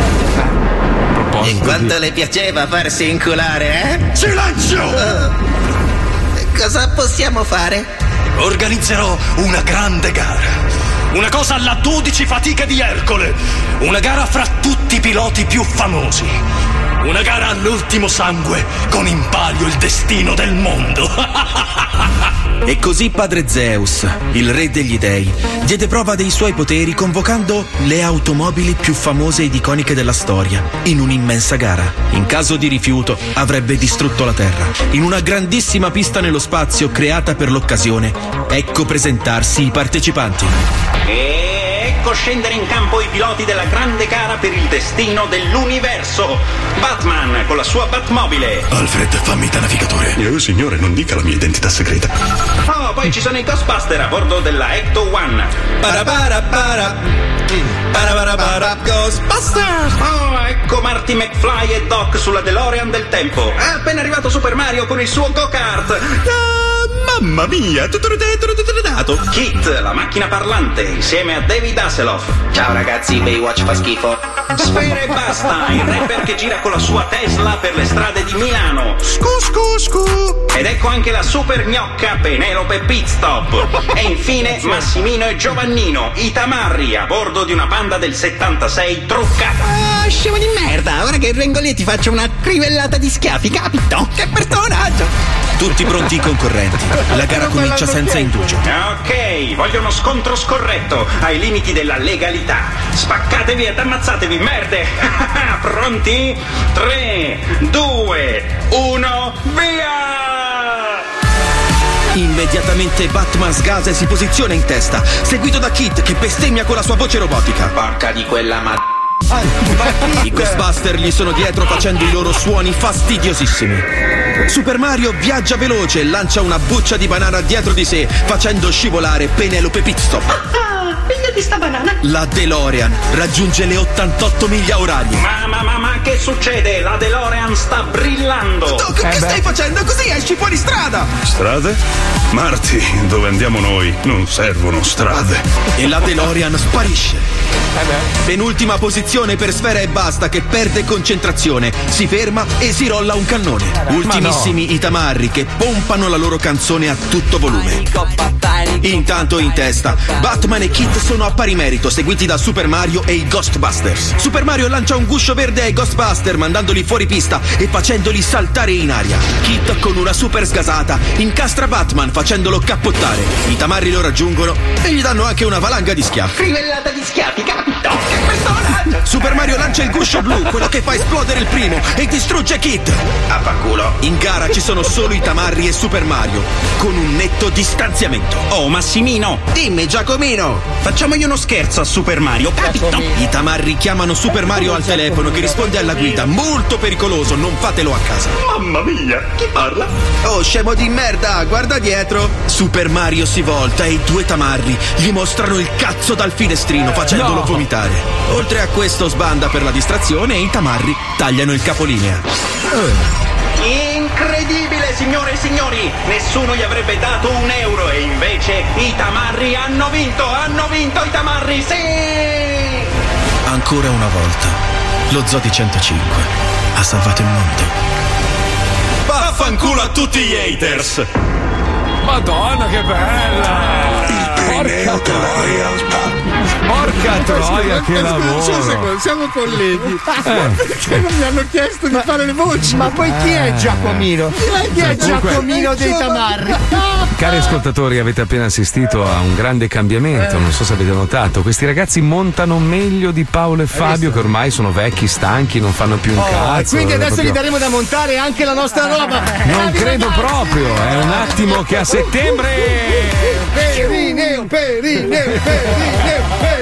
E quanto le piaceva farsi inculare, eh? Silenzio! Cosa possiamo fare? Organizzerò una grande gara. Una cosa alla 12 fatiche di Ercole. Una gara fra tutti i piloti più famosi. Una gara all'ultimo sangue con in palio il destino del mondo. [laughs] E così padre Zeus, il re degli dei, diede prova dei suoi poteri convocando le automobili più famose ed iconiche della storia in un'immensa gara. In caso di rifiuto avrebbe distrutto la Terra. In una grandissima pista nello spazio creata per l'occasione, ecco presentarsi i partecipanti. E ecco scendere in campo i piloti della grande gara per il destino dell'universo. Batman con la sua Batmobile. Alfred, fammi da navigatore. Io, signore, non dica la mia identità segreta. Oh, poi ci sono i Ghostbuster a bordo della Ecto One. Parabara para. Parabarabara Ghostbusters! Oh, ecco Marty McFly e Doc sulla DeLorean del tempo. È appena arrivato Super Mario con il suo go-kart. Ah, mamma mia, tutto dato. Kit, la macchina parlante, insieme a David Hasselhoff. Ciao ragazzi, Baywatch fa schifo. Sfera e basta, il rapper che gira con la sua Tesla per le strade di Milano. Scu scu scu. Ed ecco anche la super gnocca Penelope Pitstop. E infine Massimino e Giovannino, i tamarri a bordo di una panda del 76 truccata. Ah, scemo di merda, ora che Rengoli ti faccio una crivellata di schiaffi, capito? Che personaggio! Tutti pronti i concorrenti. La gara comincia senza indugio. Ok, voglio uno scontro scorretto, ai limiti della legalità. Spaccatevi ed ammazzatevi, merde! [laughs] Pronti? 3, 2, 1, via! Immediatamente Batman sgasa e si posiziona in testa, seguito da Kit che bestemmia con la sua voce robotica. Porca di quella ma... I Ghostbuster gli sono dietro facendo i loro suoni fastidiosissimi. Super Mario viaggia veloce e lancia una buccia di banana dietro di sé, facendo scivolare Penelope Pitstop. Figlio di sta banana! La DeLorean raggiunge le 88 miglia orarie. Ma, ma, ma, ma che succede? La DeLorean sta brillando! Doc, che stai facendo? Così esci fuori strada! Strade? Marty, dove andiamo noi non servono strade. E la DeLorean sparisce. Penultima posizione per Sfera e Basta che perde concentrazione, si ferma e si rolla un cannone. Ultimissimi i tamarri che pompano la loro canzone a tutto volume. Intanto in testa, Batman e Sono a pari merito, seguiti da Super Mario e i Ghostbusters. Super Mario lancia un guscio verde ai Ghostbuster, mandandoli fuori pista e facendoli saltare in aria. Kit con una super sgasata incastra Batman facendolo cappottare. I tamarri lo raggiungono e gli danno anche una valanga di schiaffi. Crivellata di schiaffi, capito? Super Mario lancia il guscio blu, quello che fa esplodere il primo, e distrugge Kit. Affanculo. In gara ci sono solo i tamarri e Super Mario, con un netto distanziamento. Oh, Massimino! Dimmi, Giacomino! Facciamogli uno scherzo a Super Mario, capito? I tamarri chiamano Super Mario al telefono che risponde alla guida. Molto pericoloso, non fatelo a casa. Mamma mia, chi parla? Oh, scemo di merda, guarda dietro. Super Mario si volta e i due tamarri gli mostrano il cazzo dal finestrino facendolo No. vomitare. Oltre a questo sbanda per la distrazione e i tamarri tagliano il capolinea. Incredibile, signore e signori! Nessuno gli avrebbe dato un euro e invece i tamarri hanno vinto! Hanno vinto i tamarri, sì! Ancora una volta, lo Zodi 105 ha salvato il mondo. Vaffanculo a tutti gli haters! Madonna, che bella! Porca troia! Porca troia, che Scusa, scusa un secondo, lavoro! siamo colleghi. Eh. Perché non mi hanno chiesto di fare le voci? Ma poi chi è Giacomino? Chi è Giacomino dei Tamarri? Cari ascoltatori, avete appena assistito a un grande cambiamento, non so se avete notato. Questi ragazzi montano meglio di Paolo e Fabio, che ormai sono vecchi, stanchi, non fanno più un Oh, e cazzo. quindi è adesso proprio- gli daremo da montare anche la nostra roba. Non credo proprio, è un attimo che a settembre. Perineo, perineo, perineo, Che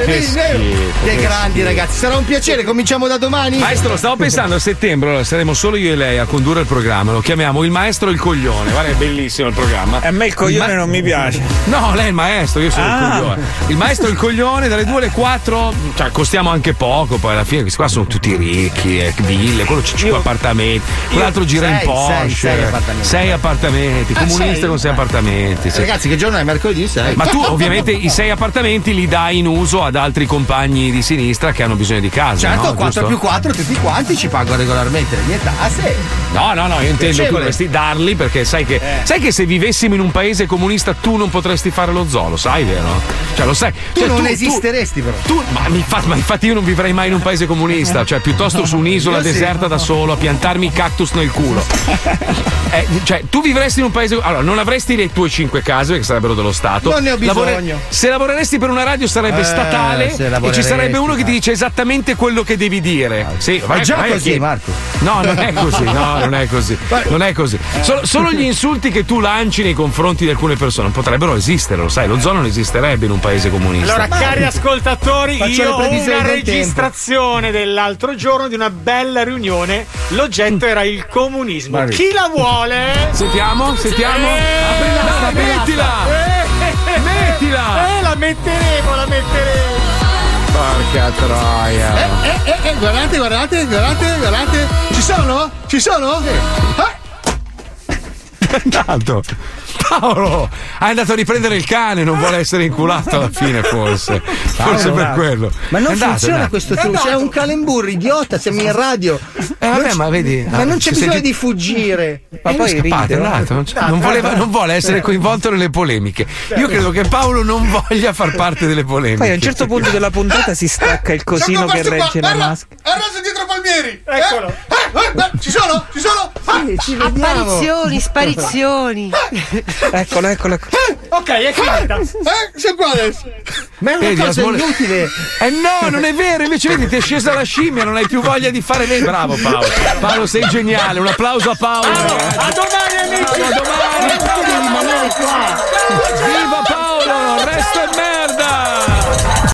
perineo. Che che grandi schifo. ragazzi, sarà un piacere, cominciamo da domani. Maestro, stavo pensando a settembre, allora, saremo solo io e lei a condurre il programma. Lo chiamiamo il maestro e il coglione. Guarda, è bellissimo il programma. A me il coglione non mi piace. No, lei è il maestro, io sono Ah. il coglione. Il maestro e il coglione dalle 2 alle 4, cioè costiamo anche poco, poi alla fine questi qua sono tutti ricchi, eh, ville, quello c'ha 5 appartamenti, quell'altro gira in sei, Porsche. sei, sei appartamenti. sei appartamenti, Ah, comunista sei? con 6 appartamenti. sì. Ragazzi, che giorno è? Mercoledì 6. Ma tu ovviamente i sei appartamenti li dai in uso ad altri compagni di sinistra che hanno bisogno di casa. Certo, no? 4 Giusto? più 4, tutti quanti ci pagano regolarmente le mie tasse. No, no, no, io intendo dovresti darli perché sai che, Eh. sai che se vivessimo in un paese comunista tu non potresti fare lo zoo, lo sai, vero? Cioè, lo sai. Tu Cioè, non esisteresti, però. Tu, ma, infatti, ma infatti io non vivrei mai in un paese comunista, cioè piuttosto su un'isola Io sì. deserta da solo a piantarmi i cactus nel culo. [laughs] eh, cioè, tu vivresti in un paese. Allora, non avresti le tue cinque case, che sarebbero dello Stato. Non ne ho bisogno. se lavoreresti per una radio sarebbe Eh, statale e ci sarebbe uno che ti dice esattamente quello che devi dire. Sì, Ma già vai così, Marco. No, non è così, no, non è così. [laughs] Non è così. Solo, solo gli insulti che tu lanci nei confronti di alcune persone potrebbero esistere, lo sai, lo zoo non esisterebbe in un paese comunista. Allora, cari ascoltatori, Faccio io ho una del tempo. registrazione dell'altro giorno di una bella riunione. L'oggetto era il comunismo. Vai. Chi la vuole? Sentiamo, sentiamo. Eh, Dai, mettila! Eh, Mettila! Eh, la metteremo, la metteremo. Porca troia. Eh, eh, eh, guardate, guardate, guardate, guardate. Ci sono? Ci sono? Ah, È andato. Paolo, è andato a riprendere il cane, non vuole essere inculato alla fine, forse. Forse per quello. Ma non È andato, funziona è andato. questo trucco, c'è un calemburro idiota, siamo in radio. Eh, vabbè, ma vedi. Ma non c'è bisogno senti- di fuggire. Ma poi è scappato, è andato, non, c'è- non voleva- non vuole essere coinvolto nelle polemiche. Io credo che Paolo non voglia far parte delle polemiche. Poi a un certo punto della puntata si stacca il cosino che regge la maschera. Ha raso dietro Palmieri! Eccolo! Eh, eh, eh, ci sono? Ci sono? Ah, ci Apparizioni, sparizioni. [laughs] [laughs] Eccolo, eccolo, eccolo. Ok, è finita. Eh, sei qua adesso. Ma è una Vedi, cosa Asmole- inutile. Eh no, non è vero, invece vedi, ti è scesa la scimmia, non hai più voglia di fare lei. Bravo Paolo. Paolo, sei geniale, un applauso a Paolo. A domani, amici. A domani. Devi rimanere qua. Viva Paolo, resto e merda!